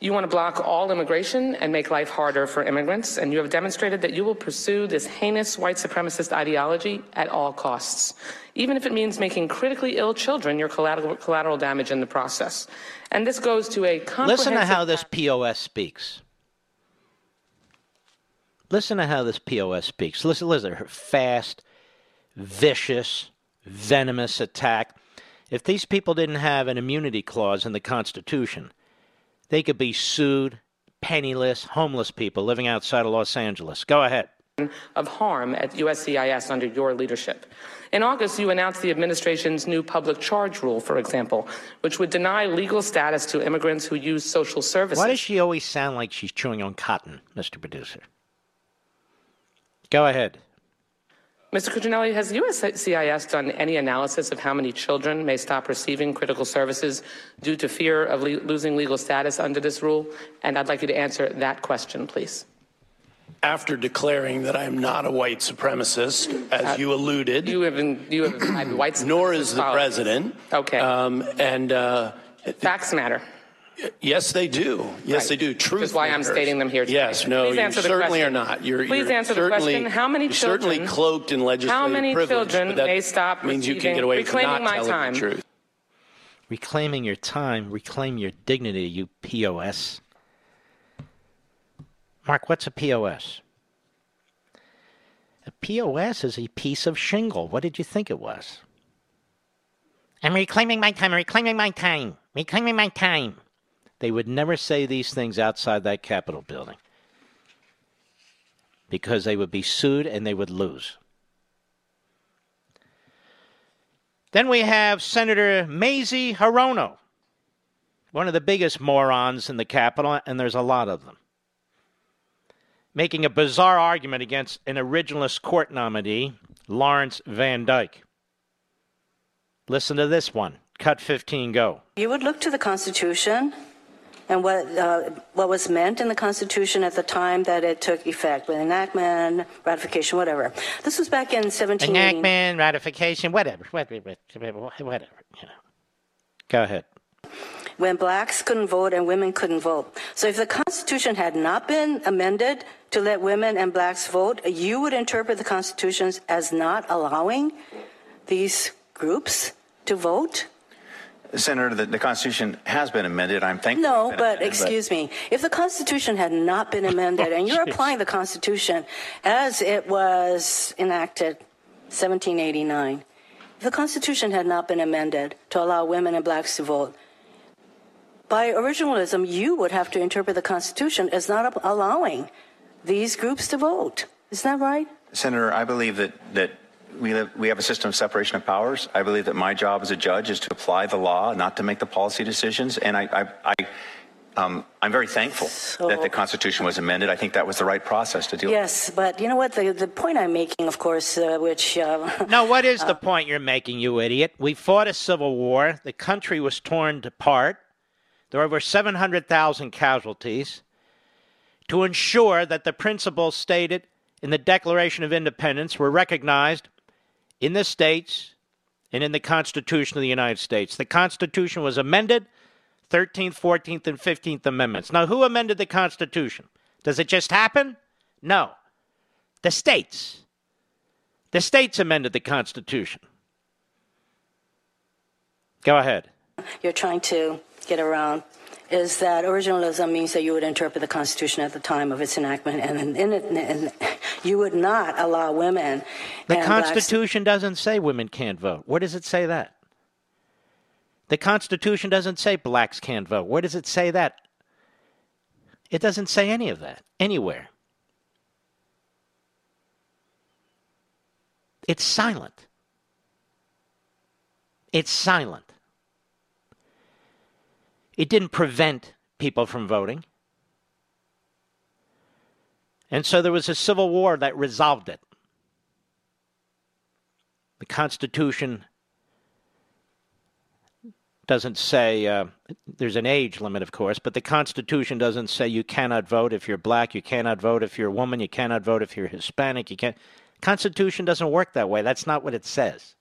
You want to block all immigration and make life harder for immigrants, and you have demonstrated that you will pursue this heinous white supremacist ideology at all costs, even if it means making critically ill children your collateral, collateral damage in the process. And this goes to a comprehensive. Listen to how this POS speaks. Listen to how this POS speaks. Listen, listen her fast, vicious, venomous attack. If these people didn't have an immunity clause in the Constitution, they could be sued, penniless, homeless people living outside of Los Angeles. Go ahead. of harm at USCIS under your leadership. In August, you announced the administration's new public charge rule, for example, which would deny legal status to immigrants who use social services. Why does she always sound like she's chewing on cotton, Mr. Producer? Go ahead. Mr. Cuccinelli, has USCIS done any analysis of how many children may stop receiving critical services due to fear of le- losing legal status under this rule? And I'd like you to answer that question, please. After declaring that I am not a white supremacist, as you alluded, Uh, You have been, you have had white nor is the policy. president. Okay. Um, and uh, Facts matter. Yes, they do. Yes, Right. they do. Truth Which is why I'm matters. stating them here today. Yes, no, Please you answer the certainly question. are not. You're, Please you're answer the certainly, question. How many you're certainly children- cloaked in legislative many privilege, children but that may stop means you can receiving- get away with reclaiming not my telling time. the truth. Reclaiming your time, reclaim your dignity, you POS. Mark, what's a POS? A POS is a piece of shingle. What did you think it was? I'm reclaiming my time, reclaiming my time, reclaiming my time. They would never say these things outside that Capitol building because they would be sued and they would lose. Then we have Senator Mazie Hirono, one of the biggest morons in the Capitol, and there's a lot of them, making a bizarre argument against an originalist court nominee, Lawrence Van Dyke. Listen to this one. Cut 15, go. You would look to the Constitution and what uh, what was meant in the Constitution at the time that it took effect, with enactment, ratification, whatever. This was back in 17. Enactment, ratification, whatever, whatever, whatever. You know. Go ahead. when blacks couldn't vote and women couldn't vote. So if the Constitution had not been amended to let women and blacks vote, you would interpret the Constitution as not allowing these groups to vote? Senator, the, the Constitution has been amended. I'm thankful. No, but amended, excuse me. If the Constitution had not been amended and you're applying the Constitution as it was enacted 1789, if the Constitution had not been amended to allow women and blacks to vote, by originalism, you would have to interpret the Constitution as not allowing these groups to vote. Isn't that right? Senator, I believe that, that we, live, we have a system of separation of powers. I believe that my job as a judge is to apply the law, not to make the policy decisions. And I, I, I Um, I'm very thankful So- that the Constitution was amended. I think that was the right process to do. Yes, but you know what? The, the point I'm making, of course, uh, which. Uh, No, what is the point you're making, you idiot? We fought a civil war. The country was torn apart. There were over 700,000 casualties. To ensure that the principles stated in the Declaration of Independence were recognized in the states and in the Constitution of the United States. The Constitution was amended, 13th, 14th, and 15th Amendments. Now, who amended the Constitution? Does it just happen? No. The states. The states amended the Constitution. Go ahead. you're trying to get around is that originalism means that you would interpret the Constitution at the time of its enactment, and, in it, and you would not allow women. The and blacks- Constitution doesn't say women can't vote. Where does it say that? The Constitution doesn't say blacks can't vote. Where does it say that? It doesn't say any of that anywhere. It's silent. It's silent. It didn't prevent people from voting. And so there was a civil war that resolved it. The Constitution doesn't say, uh, there's an age limit, of course, but the Constitution doesn't say you cannot vote if you're black, you cannot vote if you're a woman, you cannot vote if you're Hispanic, you can't. Constitution doesn't work that way. That's not what it says.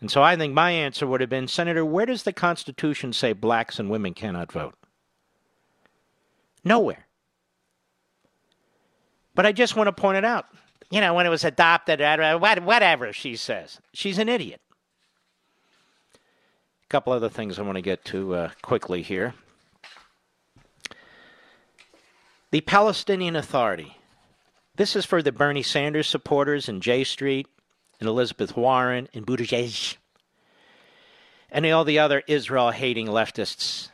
And so I think my answer would have been, Senator, where does the Constitution say blacks and women cannot vote? Nowhere. But I just want to point it out. You know, when it was adopted, whatever she says, she's an idiot. A couple other things I want to get to uh, quickly here. The Palestinian Authority. This is for the Bernie Sanders supporters in J Street, and Elizabeth Warren, and Buttigieg, and all the other Israel hating leftists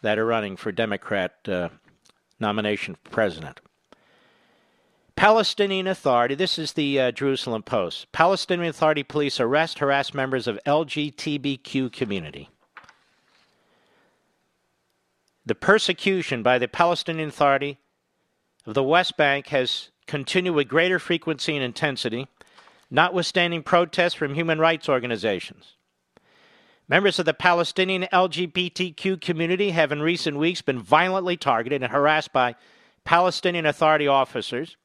that are running for Democrat uh, nomination for president. Palestinian Authority, this is the uh, Jerusalem Post. Palestinian Authority police arrest, harass members of LGBTQ community. The persecution by the Palestinian Authority of the West Bank has continued with greater frequency and intensity, notwithstanding protests from human rights organizations. Members of the Palestinian LGBTQ community have in recent weeks been violently targeted and harassed by Palestinian Authority officers.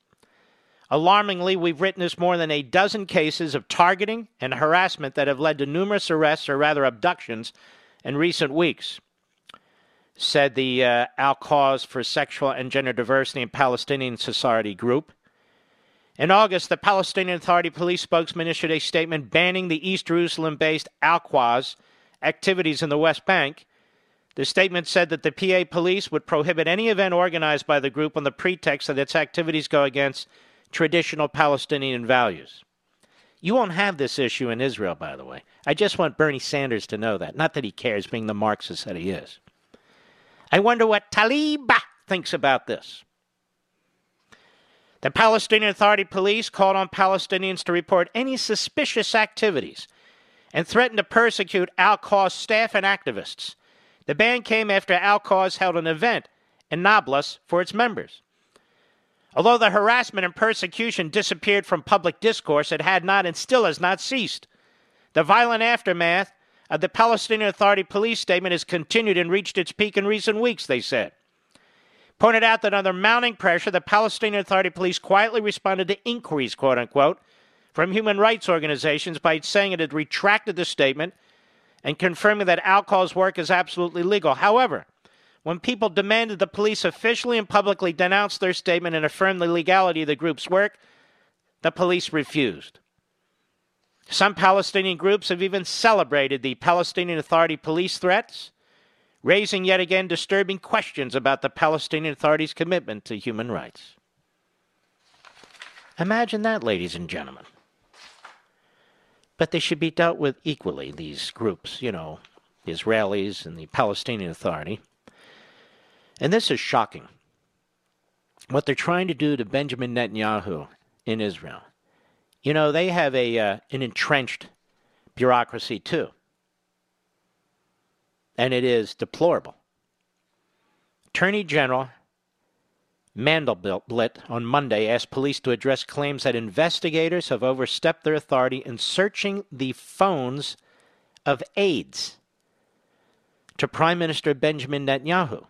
Alarmingly, we've witnessed more than a dozen cases of targeting and harassment that have led to numerous arrests or rather abductions in recent weeks, said the uh, Al Qaws for Sexual and Gender Diversity in Palestinian Society group. In August, the Palestinian Authority police spokesman issued a statement banning the East Jerusalem based Al Qaws activities in the West Bank. The statement said that the PA police would prohibit any event organized by the group on the pretext that its activities go against traditional Palestinian values. You won't have this issue in Israel, by the way. I just want Bernie Sanders to know that. Not that he cares, being the Marxist that he is. I wonder what Tlaib thinks about this. The Palestinian Authority police called on Palestinians to report any suspicious activities and threatened to persecute Al Qaeda staff and activists. The ban came after Al Qaeda held an event in Nablus for its members. Although the harassment and persecution disappeared from public discourse, it had not and still has not ceased. The violent aftermath of the Palestinian Authority police statement has continued and reached its peak in recent weeks, they said. Pointed out that under mounting pressure, the Palestinian Authority police quietly responded to inquiries, quote unquote, from human rights organizations by saying it had retracted the statement and confirming that Al Qaeda's work is absolutely legal. However, when people demanded the police officially and publicly denounce their statement and affirm the legality of the group's work, the police refused. Some Palestinian groups have even celebrated the Palestinian Authority police threats, raising yet again disturbing questions about the Palestinian Authority's commitment to human rights. Imagine that, ladies and gentlemen. But they should be dealt with equally, these groups, you know, the Israelis and the Palestinian Authority. And this is shocking. What they're trying to do to Benjamin Netanyahu in Israel. You know, they have a uh, an entrenched bureaucracy too. And it is deplorable. Attorney General Mandelblit on Monday asked police to address claims that investigators have overstepped their authority in searching the phones of aides to Prime Minister Benjamin Netanyahu.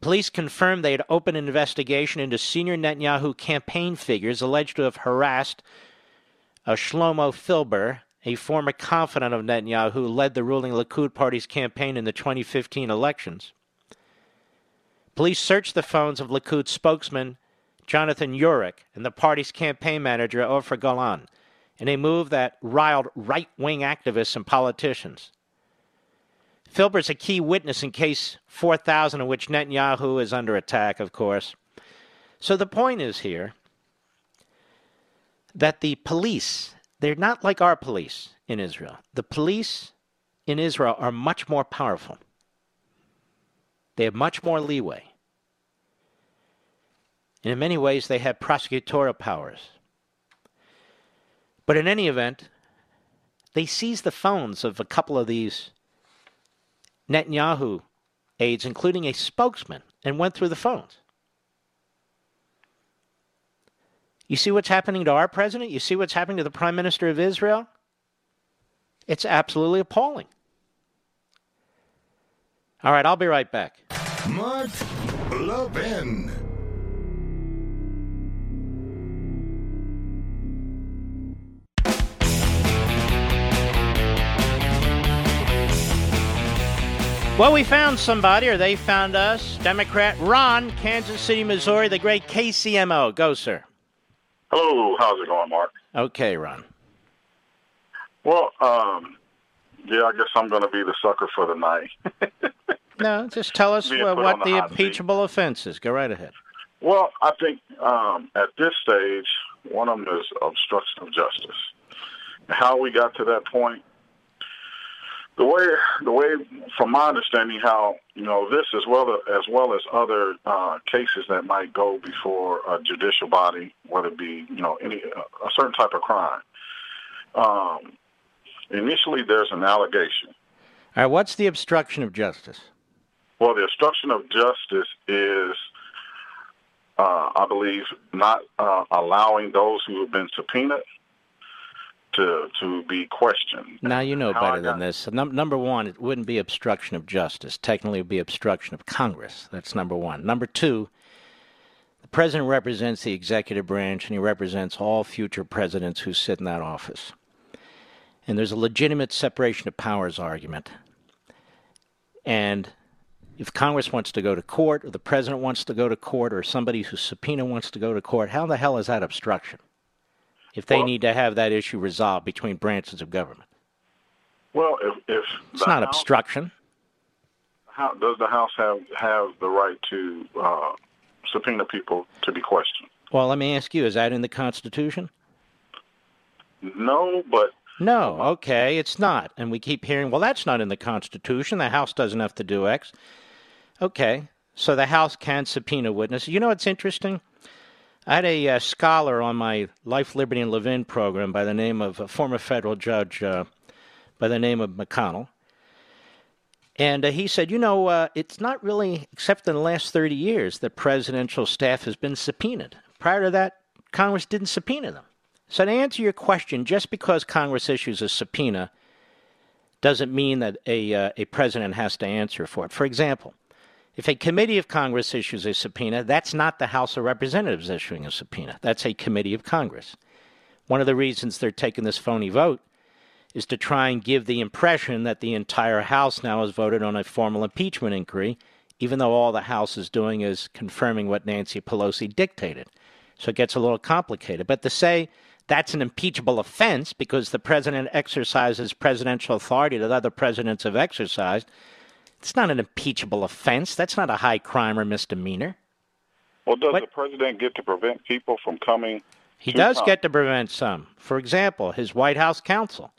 Police confirmed they had opened an investigation into senior Netanyahu campaign figures alleged to have harassed a Shlomo Filber, a former confidant of Netanyahu who led the ruling Likud party's campaign in the 2015 elections. Police searched the phones of Likud spokesman Jonathan Urich and the party's campaign manager Ofer Golan in a move that riled right wing activists and politicians. Filber is a key witness in case 4000, in which Netanyahu is under attack, of course. So the point is here that the police, they're not like our police in Israel. The police in Israel are much more powerful, they have much more leeway. And in many ways, they have prosecutorial powers. But in any event, they seized the phones of a couple of these Netanyahu aides, including a spokesman, and went through the phones. You see what's happening to our president? You see what's happening to the prime minister of Israel? It's absolutely appalling. All right, I'll be right back. Mark Levin. Well, we found somebody, or they found us. Democrat Ron, Kansas City, Missouri, the great KCMO. Go, sir. Hello, how's it going, Mark? Okay, Ron. Well, um, yeah, I guess I'm going to be the sucker for the night. no, just tell us what the the hot seat. impeachable offense is. Go right ahead. Well, I think um, at this stage, one of them is obstruction of justice. How we got to that point, the way, the way, from my understanding, how you know this as well as well as other uh, cases that might go before a judicial body, whether it be you know any a certain type of crime. Um, initially, there's an allegation. All right, what's the obstruction of justice? Well, the obstruction of justice is, uh, I believe, not uh, allowing those who have been subpoenaed to to be questioned. Now you know How better than this. Num- number one, it wouldn't be obstruction of justice. Technically, it would be obstruction of Congress. That's number one. Number two, the president represents the executive branch, and he represents all future presidents who sit in that office. And there's a legitimate separation of powers argument. And if Congress wants to go to court, or the president wants to go to court, or somebody who's subpoena wants to go to court, how the hell is that obstruction? If they need to have that issue resolved between branches of government, Well, if if it's not House- obstruction. how, does the House have have the right to uh, subpoena people to be questioned? Well, let me ask you: Is that in the Constitution? No, but No. Okay, it's not. And we keep hearing, well, that's not in the Constitution. The House doesn't have to do X. Okay, so the House can subpoena witnesses. You know what's interesting? I had a uh, scholar on my Life, Liberty, and Levin program by the name of a former federal judge uh, by the name of McConnell. And uh, he said, you know, uh, it's not really, except in the last 30 years, that presidential staff has been subpoenaed. Prior to that, Congress didn't subpoena them. So, to answer your question, just because Congress issues a subpoena doesn't mean that a, uh, a president has to answer for it. For example, if a committee of Congress issues a subpoena, that's not the House of Representatives issuing a subpoena. That's a committee of Congress. One of the reasons they're taking this phony vote is to try and give the impression that the entire House now has voted on a formal impeachment inquiry, even though all the House is doing is confirming what Nancy Pelosi dictated. So it gets a little complicated. But to say that's an impeachable offense because the president exercises presidential authority that other presidents have exercised, it's not an impeachable offense. That's not a high crime or misdemeanor. well, does the president get to prevent people from coming? He does Congress? get to prevent some. For example, his White House counsel.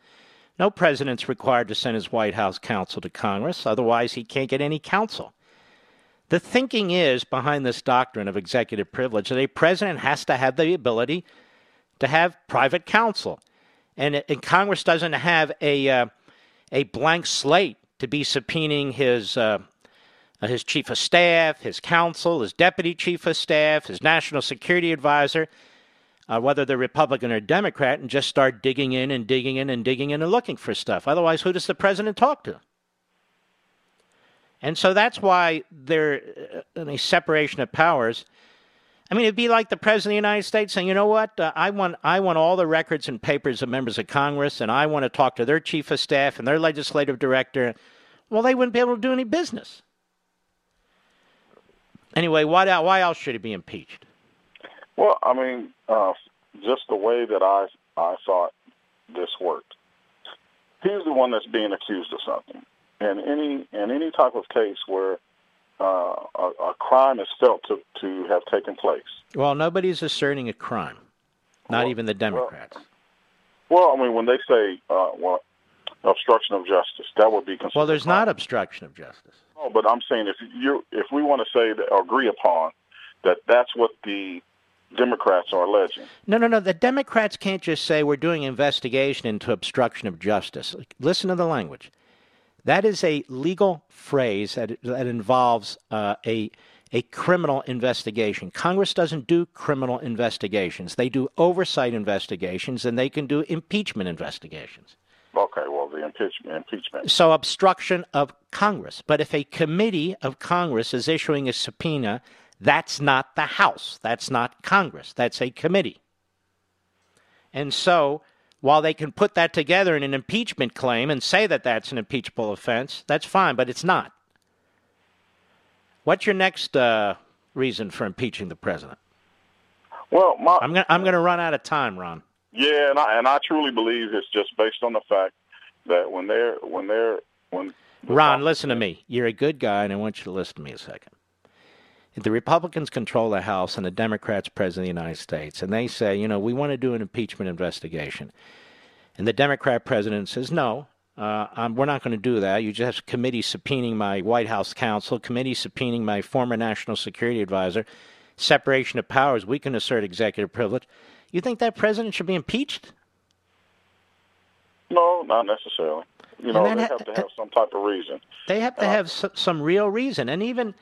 No president's required to send his White House counsel to Congress, otherwise, he can't get any counsel. The thinking is behind this doctrine of executive privilege that a president has to have the ability to have private counsel. And, and Congress doesn't have a, uh, a blank slate to be subpoenaing his uh, uh, his chief of staff, his counsel, his deputy chief of staff, his national security advisor, uh, whether they're Republican or Democrat, and just start digging in and digging in and digging in and looking for stuff. Otherwise, who does the president talk to? And so that's why they're uh, in a separation of powers. I mean, it'd be like the president of the United States saying, "You know what? Uh, I want I want all the records and papers of members of Congress, and I want to talk to their chief of staff and their legislative director." Well, they wouldn't be able to do any business. Anyway, why why else should he be impeached? Well, I mean, uh, just the way that I I thought this worked. He's the one that's being accused of something, and any in any type of case where uh, a, a, crime is felt to, to have taken place. Well, nobody's asserting a crime, not well, even the Democrats. Well, well, I mean, when they say uh, well, obstruction of justice, that would be considered. Well, there's not obstruction of justice. No, but I'm saying if you if we want to say that, agree upon that that's what the Democrats are alleging. No, no, no. The Democrats can't just say we're doing investigation into obstruction of justice. Listen to the language. That is a legal phrase that, that involves uh, a a criminal investigation. Congress doesn't do criminal investigations. They do oversight investigations and they can do impeachment investigations. Okay, well, the impeachment. impeachment. So, obstruction of Congress. But if a committee of Congress is issuing a subpoena, that's not the House. That's not Congress. That's a committee. And so, while they can put that together in an impeachment claim and say that that's an impeachable offense, that's fine, but it's not. What's your next uh, reason for impeaching the president? Well, my, I'm going I'm going to run out of time, Ron. Yeah, and I and I truly believe it's just based on the fact that when they're when they're when Ron, listen to me. You're a good guy, and I want you to listen to me a second. The Republicans control the House and the Democrats president of the United States, and they say, you know, we want to do an impeachment investigation, and the Democrat president says, no, uh, we're not going to do that. You just have committee subpoenaing my White House counsel, committee subpoenaing my former national security advisor, separation of powers. We can assert executive privilege. You think that president should be impeached? No, not necessarily. You know, they ha- have to have some type of reason. They have to uh, have some real reason. And even,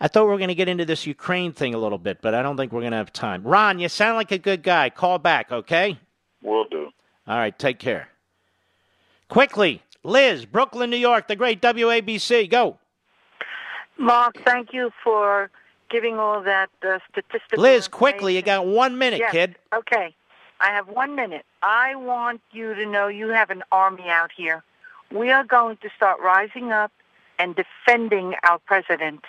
I thought we were going to get into this Ukraine thing a little bit, but I don't think we're going to have time. Ron, you sound like a good guy. Call back, okay? Will do. All right, take care. Quickly, Liz, Brooklyn, New York, the great WABC. Go. Mark, thank you for giving all that uh, statistical. Liz, quickly, you got one minute, yes. kid. Okay, I have one minute. I want you to know you have an army out here. We are going to start rising up and defending our president.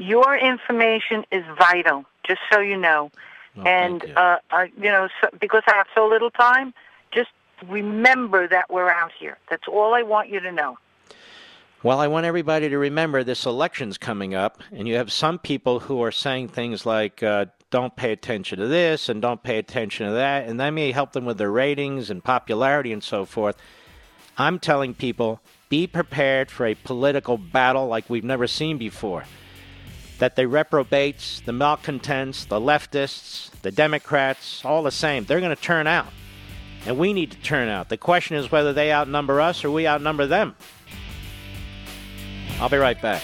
Your information is vital, just so you know. Oh, and you. Uh, uh, you know, so, because I have so little time, just remember that we're out here. That's all I want you to know. Well, I want everybody to remember this election's coming up, and you have some people who are saying things like, uh, don't pay attention to this and don't pay attention to that, and that may help them with their ratings and popularity and so forth. I'm telling people, be prepared for a political battle like we've never seen before. That the reprobates, the malcontents, the leftists, the Democrats, all the same, they're going to turn out. And we need to turn out. The question is whether they outnumber us or we outnumber them. I'll be right back.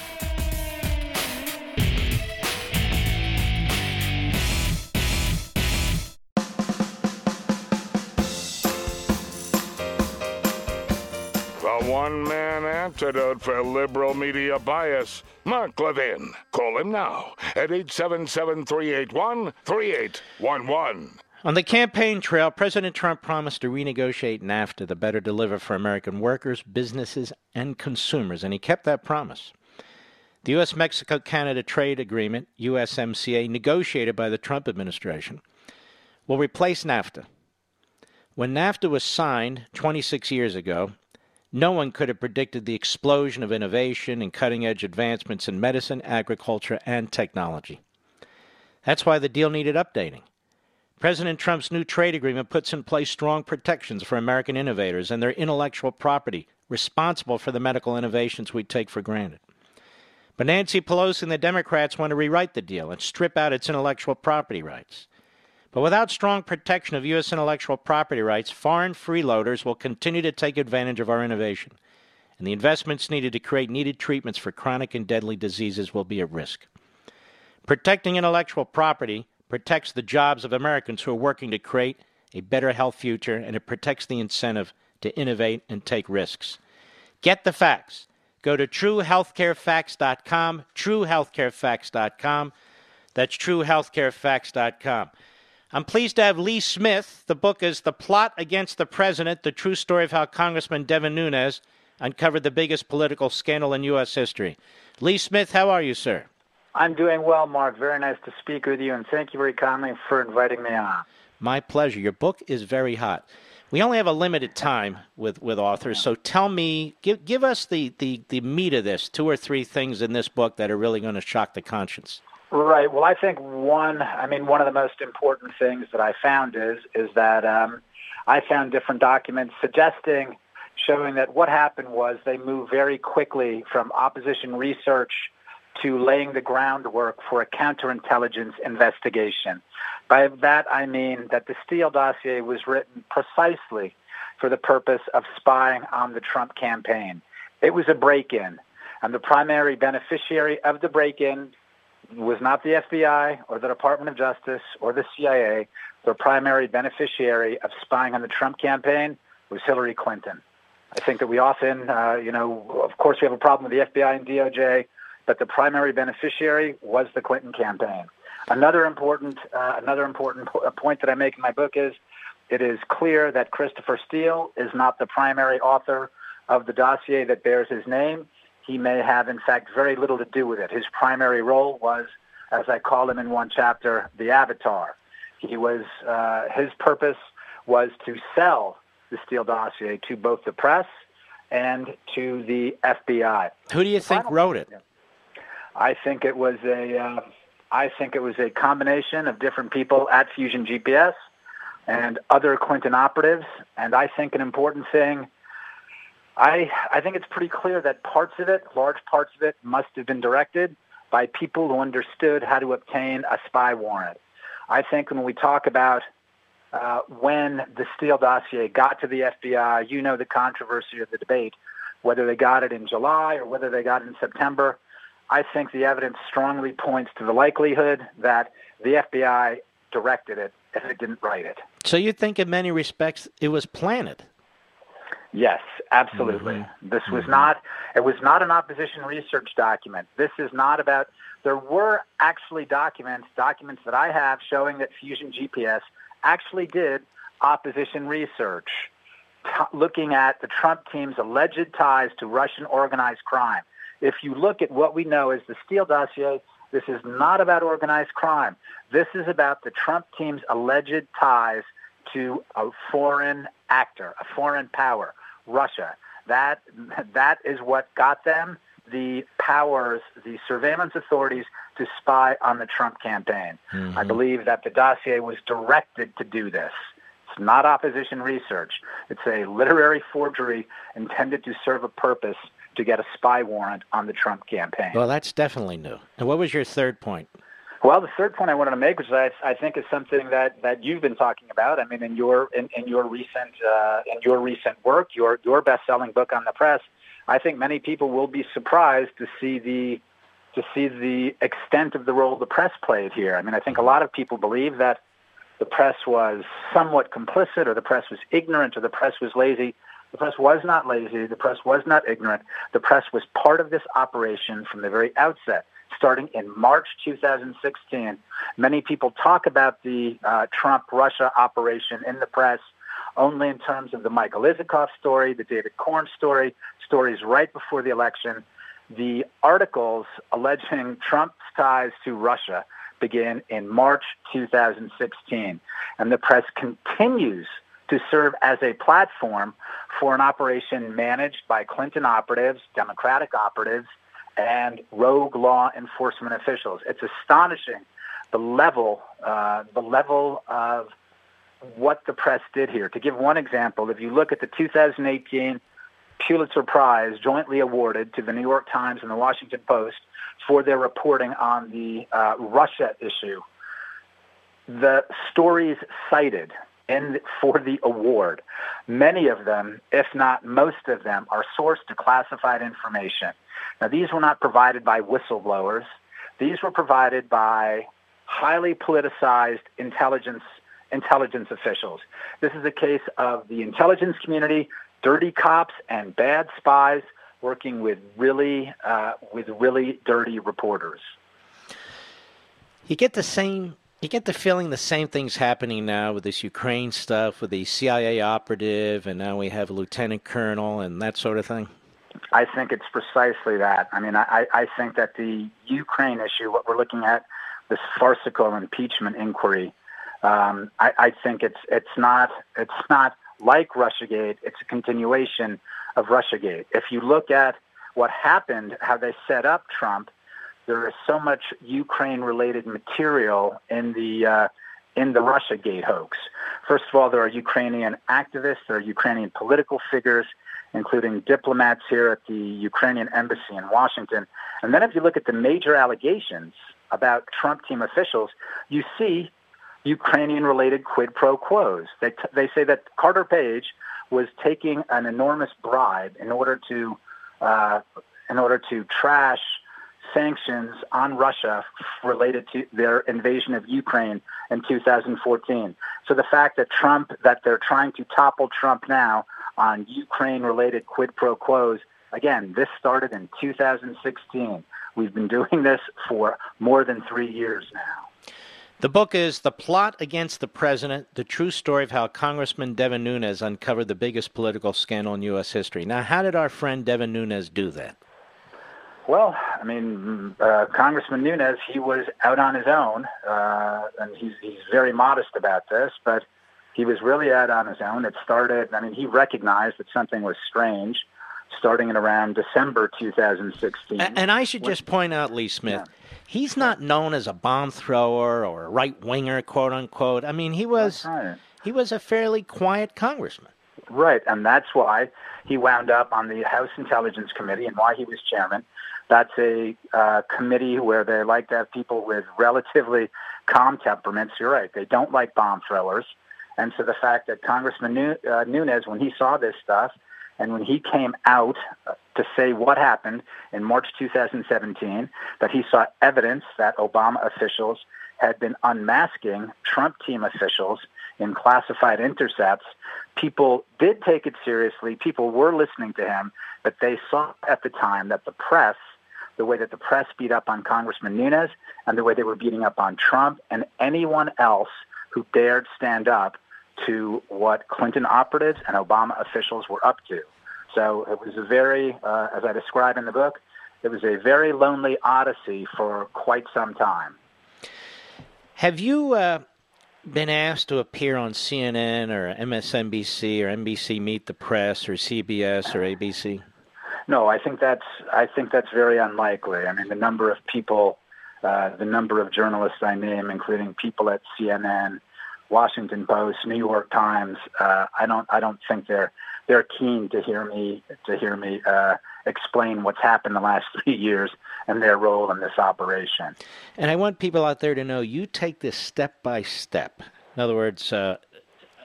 One man antidote for liberal media bias, Mark Levin. Call him now at 877 381 3811. On the campaign trail, President Trump promised to renegotiate NAFTA to better deliver for American workers, businesses, and consumers, and he kept that promise. The U.S. Mexico Canada Trade Agreement, USMCA, negotiated by the Trump administration, will replace NAFTA. When NAFTA was signed 26 years ago, no one could have predicted the explosion of innovation and cutting edge advancements in medicine, agriculture, and technology. That's why the deal needed updating. President Trump's new trade agreement puts in place strong protections for American innovators and their intellectual property responsible for the medical innovations we take for granted. But Nancy Pelosi and the Democrats want to rewrite the deal and strip out its intellectual property rights. But without strong protection of U.S. intellectual property rights, foreign freeloaders will continue to take advantage of our innovation. and the investments needed to create needed treatments for chronic and deadly diseases will be at risk. Protecting intellectual property protects the jobs of Americans who are working to create a better health future, and it protects the incentive to innovate and take risks. Get the facts. Go to truehealthcarefacts.com, truehealthcarefacts.com. That's truehealthcarefacts.com. I'm pleased to have Lee Smith. The book is The Plot Against the President The True Story of How Congressman Devin Nunes uncovered the biggest political scandal in U.S. history. Lee Smith, how are you, sir? I'm doing well, Mark. Very nice to speak with you, and thank you very kindly for inviting me on. My pleasure. Your book is very hot. We only have a limited time with, with authors, so tell me, give give us the, the, the meat of this, two or three things in this book that are really going to shock the conscience. Right. Well, I think one, I mean, one of the most important things that I found is is that um, I found different documents suggesting, showing that what happened was they moved very quickly from opposition research to laying the groundwork for a counterintelligence investigation. By that, I mean that the Steele dossier was written precisely for the purpose of spying on the Trump campaign. It was a break-in, and the primary beneficiary of the break-in was not the FBI or the Department of Justice or the CIA. The primary beneficiary of spying on the Trump campaign was Hillary Clinton. I think that we often, uh, you know, of course, we have a problem with the FBI and DOJ, but the primary beneficiary was the Clinton campaign. Another important, uh, another important po- point that I make in my book is it is clear that Christopher Steele is not the primary author of the dossier that bears his name. He may have, in fact, very little to do with it. His primary role was, as I call him in one chapter, the avatar. He was, uh, his purpose was to sell the Steele dossier to both the press and to the FBI. Who do you think wrote it? I think it was a, uh, I think it was a combination of different people at Fusion GPS and other Clinton operatives. And I think an important thing, I, I think it's pretty clear that parts of it, large parts of it, must have been directed by people who understood how to obtain a spy warrant. I think when we talk about uh, when the Steele dossier got to the FBI, you know the controversy of the debate, whether they got it in July or whether they got it in September. I think the evidence strongly points to the likelihood that the FBI directed it if it didn't write it. So you think, in many respects, it was planted? Yes, absolutely. Mm-hmm. This was not. It was not an opposition research document. This is not about. There were actually documents, documents that I have showing that Fusion GPS actually did opposition research, t- looking at the Trump team's alleged ties to Russian organized crime. If you look at what we know as the Steele dossier, this is not about organized crime. This is about the Trump team's alleged ties to a foreign actor, a foreign power, Russia. That that is what got them the powers, the surveillance authorities to spy on the Trump campaign. I mm-hmm. believe that the dossier was directed to do this. It's not opposition research. It's a literary forgery intended to serve a purpose to get a spy warrant on the Trump campaign. Well, that's definitely new. And what was your third point? Well, the third point I wanted to make, which I, I think is something that, that you've been talking about. I mean, in your in, in your recent uh, in your recent work, your your best-selling book on the press, I think many people will be surprised to see the to see the extent of the role the press played here. I mean, I think a lot of people believe that the press was somewhat complicit, or the press was ignorant, or the press was lazy. The press was not lazy. The press was not ignorant. The press was part of this operation from the very outset, starting in March 2016. Many people talk about the uh, Trump-Russia operation in the press only in terms of the Michael Isikoff story, the David Corn story, stories right before the election. The articles alleging Trump's ties to Russia begin in March 2016, and the press continues to serve as a platform for an operation managed by Clinton operatives, Democratic operatives, and rogue law enforcement officials. It's astonishing the level, uh, the level of what the press did here. To give one example, if you look at the 2018 Pulitzer Prize jointly awarded to the New York Times and the Washington Post for their reporting on the uh, Russia issue, the stories cited in for the award. Many of them, if not most of them, are sourced to classified information. Now, these were not provided by whistleblowers. These were provided by highly politicized intelligence intelligence officials. This is a case of the intelligence community, dirty cops and bad spies working with really uh, with really dirty reporters. You get the same you get the feeling the same thing's happening now with this Ukraine stuff, with the CIA operative, and now we have a lieutenant colonel and that sort of thing? I think it's precisely that. I mean, I, I think that the Ukraine issue, what we're looking at, this farcical impeachment inquiry, um, I, I think it's it's not it's not like RussiaGate. It's a continuation of RussiaGate. If you look at what happened, how they set up Trump, there is so much Ukraine-related material in the uh, in the RussiaGate hoax. First of all, there are Ukrainian activists, there are Ukrainian political figures, including diplomats here at the Ukrainian embassy in Washington. And then if you look at the major allegations about Trump team officials, you see Ukrainian-related quid pro quos. They, t- they say that Carter Page was taking an enormous bribe in order to uh, in order to trash sanctions on Russia related to their invasion of Ukraine in 2014. So the fact that Trump, that they're trying to topple Trump now on Ukraine-related quid pro quos, again, this started in 2016. We've been doing this for more than three years now. The book is The Plot Against the President The True Story of How Congressman Devin Nunes Uncovered the Biggest Political Scandal in U.S. History. Now, how did our friend Devin Nunes do that? Well, I mean, uh, Congressman Nunes, he was out on his own, uh, and he's, he's very modest about this, but he was really out on his own. It started, I mean, he recognized that something was strange starting in around December 2016. And, I should just point out, Lee Smith, yeah. he's not known as a bomb thrower or a right winger, quote unquote. I mean, he was right. he was a fairly quiet congressman. Right, and that's why he wound up on the House Intelligence Committee and why he was chairman that's a uh, committee where they like to have people with relatively calm temperaments. You're right. They don't like bomb throwers. And so the fact that Congressman uh, Nunes, when he saw this stuff, and when he came out to say what happened in March 2017, that he saw evidence that Obama officials had been unmasking Trump team officials in classified intercepts, people did take it seriously. People were listening to him, but they saw at the time that the press the way that the press beat up on Congressman Nunes and the way they were beating up on Trump and anyone else who dared stand up to what Clinton operatives and Obama officials were up to. So it was a very, uh, as I describe in the book, it was a very lonely odyssey for quite some time. Have you uh, been asked to appear on CNN or MSNBC or NBC Meet the Press or CBS or ABC? No, I think that's I think that's very unlikely. I mean, the number of people, uh, the number of journalists I name, including people at CNN, Washington Post, New York Times, uh, I don't I don't think they're they're keen to hear me to hear me uh, explain what's happened the last three years and their role in this operation. And I want people out there to know you take this step by step. In other words, uh,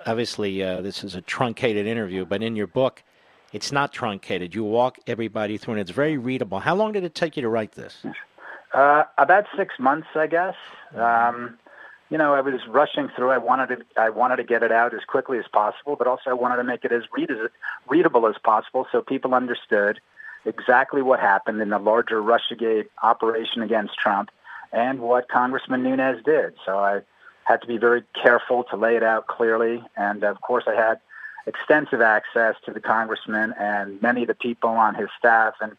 obviously uh, this is a truncated interview, but in your book it's not truncated. You walk everybody through, and it's very readable. How long did it take you to write this? Uh, about six months, I guess. Um, you know, I was rushing through. I wanted to, I wanted to get it out as quickly as possible, but also I wanted to make it as read as readable as possible, so people understood exactly what happened in the larger RussiaGate operation against Trump and what Congressman Nunes did. So I had to be very careful to lay it out clearly, and of course, I had extensive access to the congressman and many of the people on his staff. And,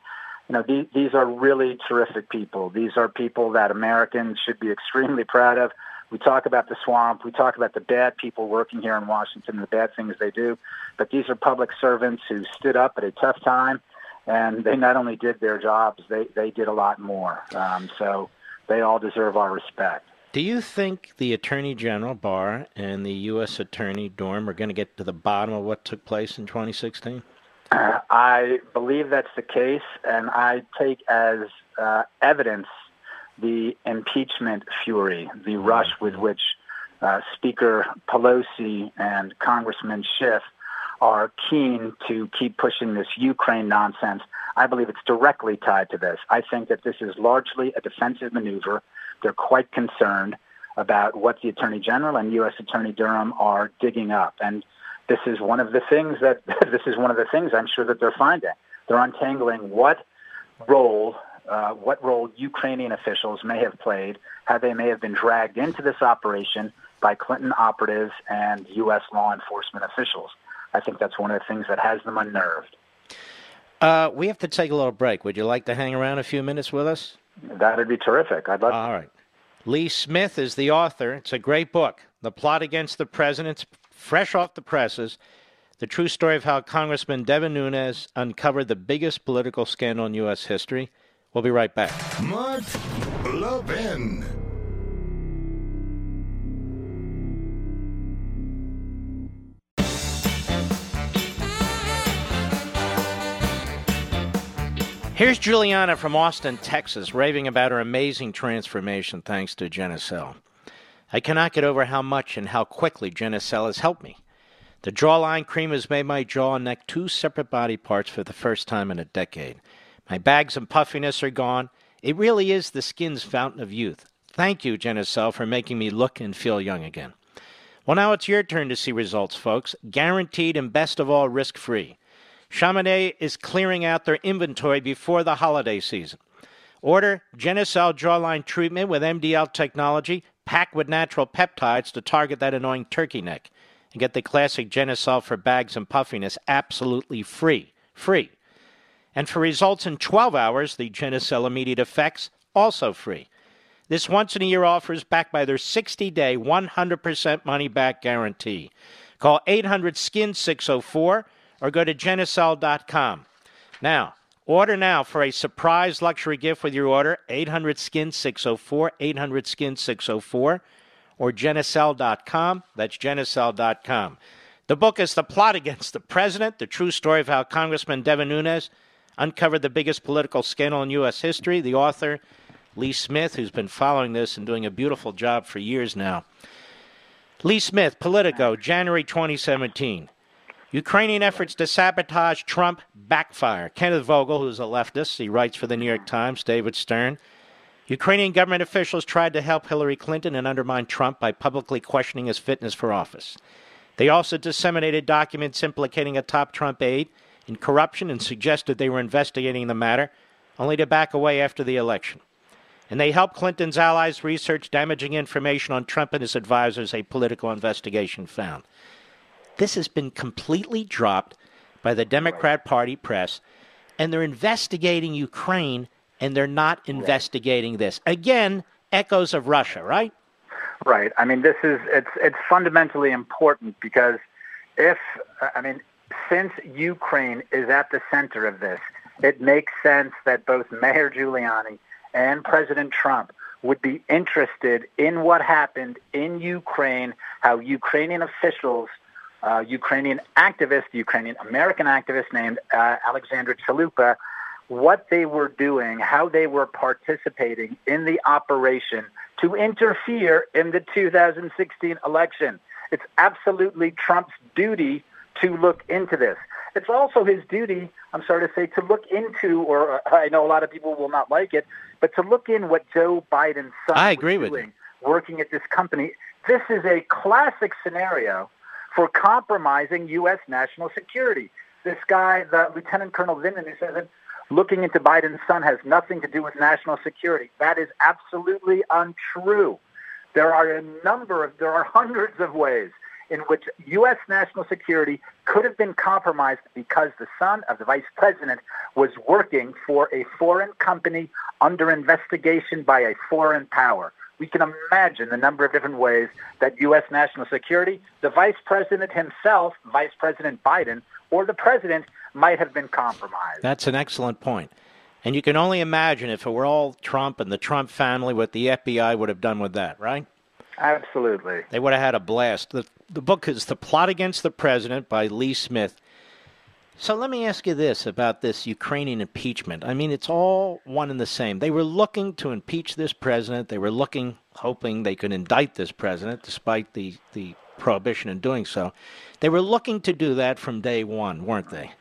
you know, these, these are really terrific people. These are people that Americans should be extremely proud of. We talk about the swamp. We talk about the bad people working here in Washington, and the bad things they do. But these are public servants who stood up at a tough time, and they not only did their jobs, they, they did a lot more. Um, so they all deserve our respect. Do you think the Attorney General Barr and the U.S. Attorney Durham are going to get to the bottom of what took place in 2016? Uh, I believe that's the case, and I take as uh, evidence the impeachment fury, the rush with which uh, Speaker Pelosi and Congressman Schiff are keen to keep pushing this Ukraine nonsense. I believe it's directly tied to this. I think that this is largely a defensive maneuver. They're quite concerned about what the Attorney General and U.S. Attorney Durham are digging up. And this is one of the things that this is one of the things I'm sure that they're finding. They're untangling what role uh, what role Ukrainian officials may have played, how they may have been dragged into this operation by Clinton operatives and U.S. law enforcement officials. I think that's one of the things that has them unnerved. Uh, we have to take a little break. Would you like to hang around a few minutes with us? That'd be terrific. I'd love. All right. Lee Smith is the author. It's a great book. The Plot Against the President, fresh off the presses. The true story of how Congressman Devin Nunes uncovered the biggest political scandal in U.S. history. We'll be right back. Mark Levin. Here's Juliana from Austin, Texas, raving about her amazing transformation thanks to Genucel. I cannot get over how much and how quickly Genucel has helped me. The jawline cream has made my jaw and neck two separate body parts for the first time in a decade. My bags and puffiness are gone. It really is the skin's fountain of youth. Thank you, Genucel, for making me look and feel young again. Well, now it's your turn to see results, folks. Guaranteed and best of all, risk free. Chamonix is clearing out their inventory before the holiday season. Order Genucel jawline treatment with MDL technology packed with natural peptides to target that annoying turkey neck. And get the classic Genucel for bags and puffiness absolutely free. Free. And for results in 12 hours, the Genucel Immediate Effects also free. This once in a year offer is backed by their 60 day, 100% money back guarantee. Call 800 SKIN 604 or go to Genucel.com. Now, order now for a surprise luxury gift with your order 800 SKIN 604, 800 SKIN 604, or Genucel.com. That's Genucel.com. The book is The Plot Against the President, the true story of how Congressman Devin Nunes uncovered the biggest political scandal in U.S. history. The author, Lee Smith, who's been following this and doing a beautiful job for years now. Lee Smith, Politico, January 2017. Ukrainian efforts to sabotage Trump backfire. Kenneth Vogel, who's a leftist, he writes for the New York Times, David Stern. Ukrainian government officials tried to help Hillary Clinton and undermine Trump by publicly questioning his fitness for office. They also disseminated documents implicating a top Trump aide corruption and suggested they were investigating the matter, only to back away after the election. And they helped Clinton's allies research damaging information on Trump and his advisors, a political investigation found. This has been completely dropped by the Democrat Party press, and they're investigating Ukraine, and they're not investigating this. Again, echoes of Russia, right? Right. I mean, this is it's it's fundamentally important because if I mean, since Ukraine is at the center of this, it makes sense that both Mayor Giuliani and President Trump would be interested in what happened in Ukraine, how Ukrainian officials uh, Ukrainian activist, Ukrainian American activist named uh, Alexandra Chalupa, what they were doing, how they were participating in the operation to interfere in the 2016 election. It's absolutely Trump's duty to look into this. It's also his duty, I'm sorry to say, to look into, or uh, I know a lot of people will not like it, but to look in what Joe Biden's son I agree with doing, working at this company. This is a classic scenario for compromising U.S. national security. This guy, the Lieutenant Colonel Vindman, who says that looking into Biden's son has nothing to do with national security. That is absolutely untrue. There are a number of, there are hundreds of ways in which U.S. national security could have been compromised because the son of the vice president was working for a foreign company under investigation by a foreign power. We can imagine the number of different ways that U.S. national security, the vice president himself, Vice President Biden, or the president might have been compromised. That's an excellent point. And you can only imagine if it were all Trump and the Trump family, what the FBI would have done with that, right? Absolutely. They would have had a blast. The, the book is The Plot Against the President by Lee Smith. So let me ask you this about this Ukrainian impeachment. I mean, it's all one and the same. They were looking to impeach this president. They were looking, hoping they could indict this president, despite the, the prohibition in doing so. They were looking to do that from day one, weren't they?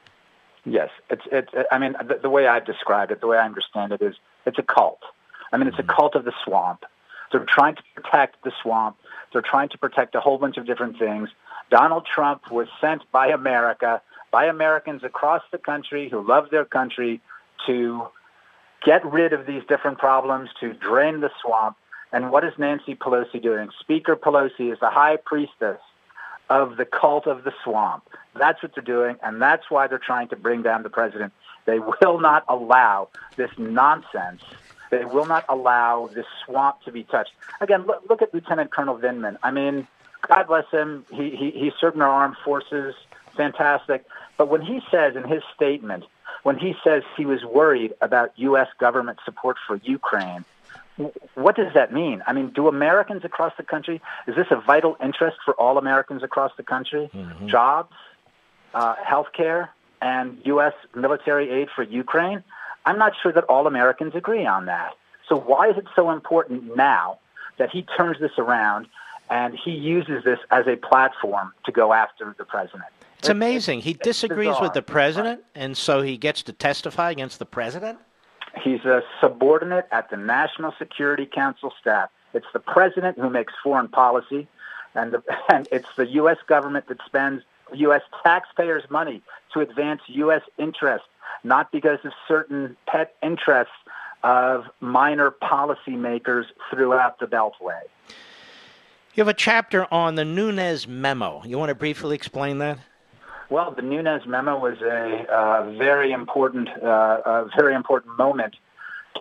Yes, it's it's. I mean, the, the way I've described it, the way I understand it is, it's a cult. I mean, it's a mm-hmm. cult of the swamp. They're trying to protect the swamp. They're trying to protect a whole bunch of different things. Donald Trump was sent by America by Americans across the country who love their country to get rid of these different problems, to drain the swamp. And what is Nancy Pelosi doing? Speaker Pelosi is the high priestess of the cult of the swamp. That's what they're doing, and that's why they're trying to bring down the president. They will not allow this nonsense. They will not allow this swamp to be touched. Again, look, look at Lieutenant Colonel Vindman. I mean, God bless him. He, he, he served in our armed forces. Fantastic. But when he says in his statement, when he says he was worried about U.S. government support for Ukraine, what does that mean? I mean, do Americans across the country, is this a vital interest for all Americans across the country? Mm-hmm. Jobs, uh, health care, and U.S. military aid for Ukraine? I'm not sure that all Americans agree on that. So why is it so important now that he turns this around and he uses this as a platform to go after the president? It's amazing. He disagrees with the president, and so he gets to testify against the president? He's a subordinate at the National Security Council staff. It's the president who makes foreign policy, and, the, and it's the U.S. government that spends U.S. taxpayers' money to advance U.S. interests, not because of certain pet interests of minor policymakers throughout the Beltway. You have a chapter on the Nunes memo. You want to briefly explain that? Well, the Nunes memo was a uh, very important, uh, a very important moment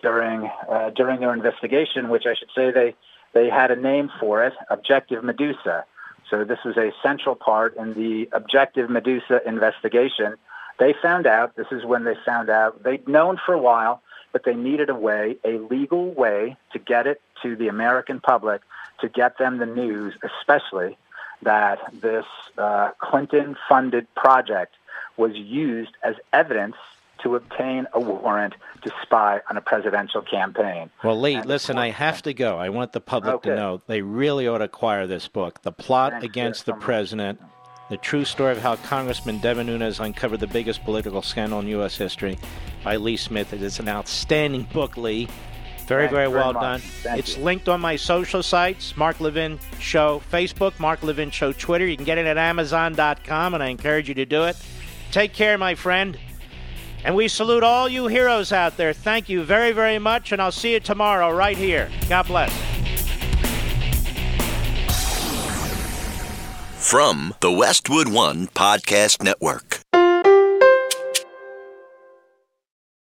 during uh, during their investigation, which I should say they they had a name for it, Objective Medusa. So this was a central part in the Objective Medusa investigation. They found out. This is when they found out. They'd known for a while, but they needed a way, a legal way, to get it to the American public, to get them the news, especially that this uh, Clinton funded project was used as evidence to obtain a warrant to spy on a presidential campaign. Well, Lee, and listen, I have to go. I want the public okay. to know they really ought to acquire this book, The Plot Thanks, Against the President. The true story of how Congressman Devin Nunes uncovered the biggest political scandal in U.S. history by Lee Smith. It is an outstanding book, Lee. Very, very well done. Thank it's you. linked on my social sites Mark Levin Show Facebook, Mark Levin Show Twitter. You can get it at Amazon.com, and I encourage you to do it. Take care, my friend. And we salute all you heroes out there. Thank you very, very much, and I'll see you tomorrow right here. God bless. From the Westwood One Podcast Network.